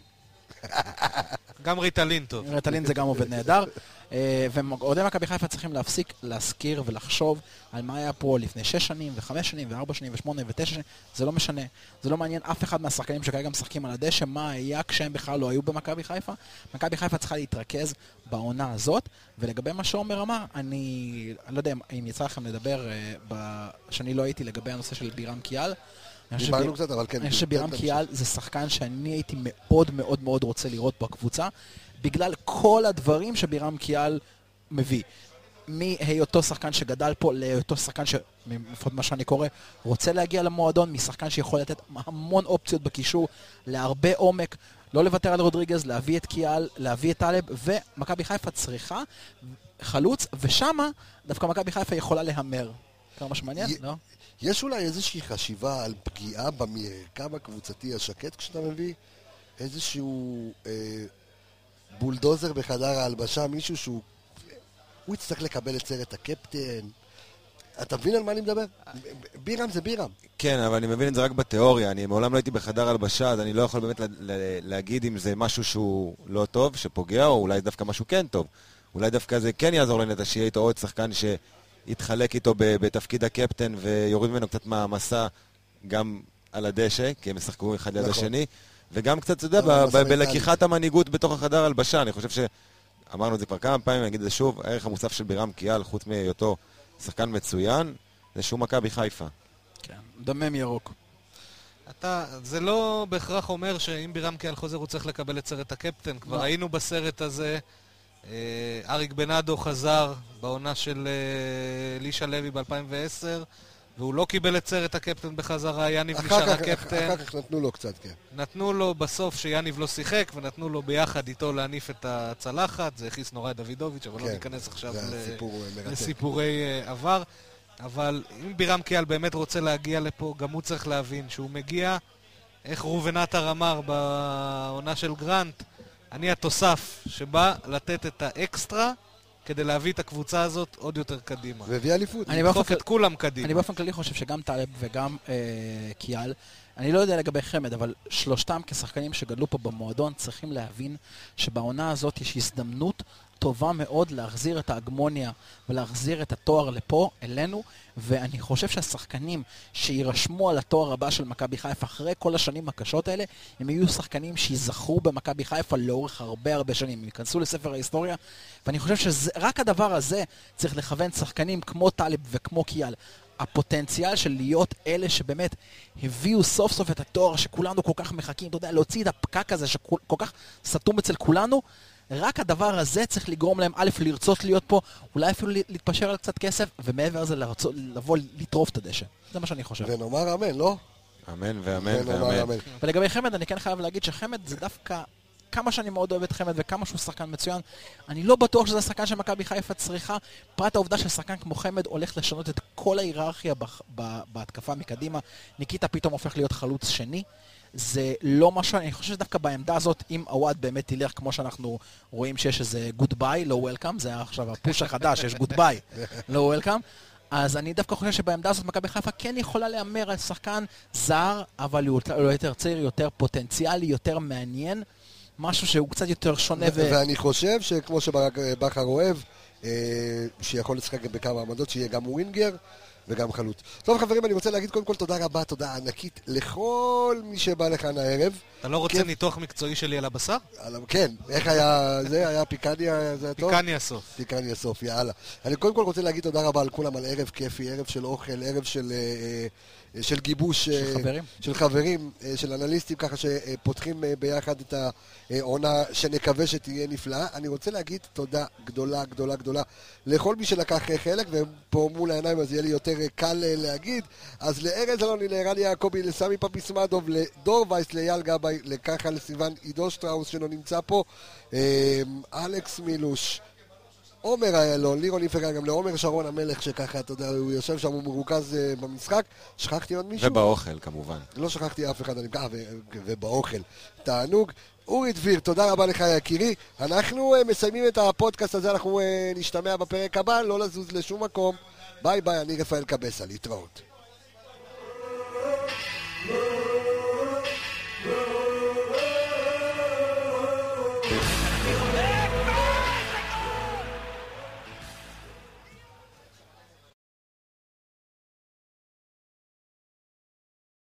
גם ריטלין טוב. רטלין זה גם עובד נהדר. אה, ואוהדי מכבי חיפה צריכים להפסיק להזכיר ולחשוב על מה היה פה לפני 6 שנים, ו-5 שנים, ו-4 שנים, ו-8 ו-9 שנים. זה לא משנה. זה לא מעניין אף אחד מהשחקנים שכרגע משחקים על הדשא, מה היה כשהם בכלל לא היו במכבי חיפה. מכבי חיפה צריכה להתרכז בעונה הזאת. ולגבי מה שעומר אמר, אני לא יודע אם- יצא לכם לדבר, אה, שאני לא הייתי לגבי הנושא של בירם קיאל. חושב דיברנו קצת, אבל כן. אני חושב תן שבירם להמשיך. קיאל זה שחקן שאני הייתי מאוד מאוד מאוד רוצה לראות בקבוצה, בגלל כל הדברים שבירם קיאל מביא. מהיותו שחקן שגדל פה להיותו שחקן שלפחות מה שאני קורא, רוצה להגיע למועדון, משחקן שיכול לתת המון אופציות בקישור, להרבה עומק, לא לוותר על רודריגז, להביא את קיאל, להביא את טלב, ומכבי חיפה צריכה חלוץ, ושמה דווקא מכבי חיפה יכולה להמר. כמה שמעניין, לא? יש אולי איזושהי חשיבה על פגיעה במרקם הקבוצתי השקט כשאתה מביא איזשהו אה, בולדוזר בחדר ההלבשה, מישהו שהוא... הוא יצטרך לקבל את סרט הקפטן. אתה מבין על מה אני מדבר? בירם זה בירם. כן, אבל אני מבין את זה רק בתיאוריה. אני מעולם לא הייתי בחדר הלבשה, אז אני לא יכול באמת להגיד אם זה משהו שהוא לא טוב, שפוגע, או אולי דווקא משהו כן טוב. אולי דווקא זה כן יעזור לנטע, שיהיה איתו עוד שחקן שיתחלק איתו ב- בתפקיד הקפטן ויוריד ממנו קצת מהמסע גם על הדשא, כי הם ישחקו אחד ליד נכון. השני, וגם קצת, אתה יודע. בלקיחת המנהיגות בתוך החדר הלבשה. אני חושב ש... אמרנו את זה כבר כמה פעמים, אני אגיד את זה שוב, הערך המוסף של בירם קיאל, חוץ מהיותו שחקן מצוין, זה שהוא מכבי חיפה. כן, דמם ירוק. אתה, זה לא בהכרח אומר שאם בירם קיאל חוזר הוא צריך לקבל את סרט הקפטן. כבר לא. היינו בסרט הזה, אריק בנאדו חזר בעונה של אה, אלישע לוי ב-2010, והוא לא קיבל את סרט הקפטן בחזרה, יניב נשאר כך, הקפטן. אחר כך נתנו לו קצת, כן. נתנו לו בסוף שיניב לא שיחק, ונתנו לו ביחד איתו להניף את הצלחת, זה הכעיס נורא את דוידוביץ', אבל לא כן, ניכנס עכשיו ל- אה. לסיפורי אה, עבר. אבל אם בירם קיאל באמת רוצה להגיע לפה, גם הוא צריך להבין שהוא מגיע, איך ראובן עטר אמר בעונה של גרנט, אני התוסף שבא לתת את האקסטרה כדי להביא את הקבוצה הזאת עוד יותר קדימה. והביא אליפות. אני באופן לדחוף את כולם קדימה. אני באופן כללי חושב שגם טלב וגם אה, קיאל, אני לא יודע לגבי חמד, אבל שלושתם כשחקנים שגדלו פה במועדון צריכים להבין שבעונה הזאת יש הזדמנות טובה מאוד להחזיר את ההגמוניה ולהחזיר את התואר לפה, אלינו, ואני חושב שהשחקנים שיירשמו על התואר הבא של מכבי חיפה אחרי כל השנים הקשות האלה, הם יהיו שחקנים שייזכרו במכבי חיפה לאורך הרבה הרבה שנים, הם ייכנסו לספר ההיסטוריה, ואני חושב שרק הדבר הזה צריך לכוון שחקנים כמו טלב וכמו קיאל. הפוטנציאל של להיות אלה שבאמת הביאו סוף סוף את התואר שכולנו כל כך מחכים, אתה יודע, להוציא את הפקק הזה שכל כל כך סתום אצל כולנו, רק הדבר הזה צריך לגרום להם, א', לרצות להיות פה, אולי אפילו להתפשר על קצת כסף, ומעבר לזה לרצות, לבוא לטרוף את הדשא. זה מה שאני חושב. ונאמר אמן, לא? אמן ואמן ואמן. אמן. ולגבי חמד, אני כן חייב להגיד שחמד זה דווקא, כמה שאני מאוד אוהב את חמד וכמה שהוא שחקן מצוין, אני לא בטוח שזה השחקן שמכבי חיפה צריכה, פרט העובדה ששחקן כמו חמד הולך לשנות את כל ההיררכיה בהתקפה מקדימה. ניקיטה פתאום הופך להיות חלוץ שני. זה לא משהו, אני חושב שדווקא בעמדה הזאת, אם עווד באמת תלך כמו שאנחנו רואים שיש איזה goodbye, לא welcome, זה היה עכשיו ה push החדש, יש goodbye, לא welcome. אז אני דווקא חושב שבעמדה הזאת מכבי חיפה כן יכולה להמר על שחקן זר, אבל הוא יותר- צעיר, יותר פוטנציאלי, יותר מעניין. משהו שהוא קצת יותר שונה ו... ואני חושב שכמו שברק אה, בכר אוהב, אה, שיכול לשחק בכמה עמדות, שיהיה גם ווינגר וגם חלוץ. טוב חברים, אני רוצה להגיד קודם כל תודה רבה, תודה ענקית לכל מי שבא לכאן הערב. אתה לא רוצה כיף. ניתוח מקצועי שלי על הבשר? על- כן, איך היה זה? היה פיקניה, זה היה טוב? פיקניה סוף. פיקניה סוף, יאללה. אני קודם כל רוצה להגיד תודה רבה על כולם, על ערב כיפי, ערב של אוכל, ערב של, אה, אה, של גיבוש... של אה, חברים. של חברים, אה, של אנליסטים, ככה שפותחים אה, ביחד את העונה שנקווה שתהיה נפלאה. אני רוצה להגיד תודה גדולה, גדולה, גדולה לכל מי שלקח חלק, והם פה מול העיניים, אז יהיה לי יותר קל להגיד. אז לארז אלוני, לערן יעקבי, לסמי פפיסמדוב, לדור וייס, לאייל גבאי, ביי לקחל סיוון עידו שטראוס שלא נמצא פה, אלכס מילוש, עומר איילון, לירון איפרגן, גם לעומר שרון המלך שככה, אתה יודע, הוא יושב שם, הוא מרוכז אה, במשחק. שכחתי עוד מישהו? ובאוכל כמובן. לא שכחתי אף אחד, אני... אה, ובאוכל. תענוג. אורי דביר, תודה רבה לך יקירי. אנחנו אה, מסיימים את הפודקאסט הזה, אנחנו אה, נשתמע בפרק הבא, לא לזוז לשום מקום. ביי ביי, אני רפאל קבסה, להתראות.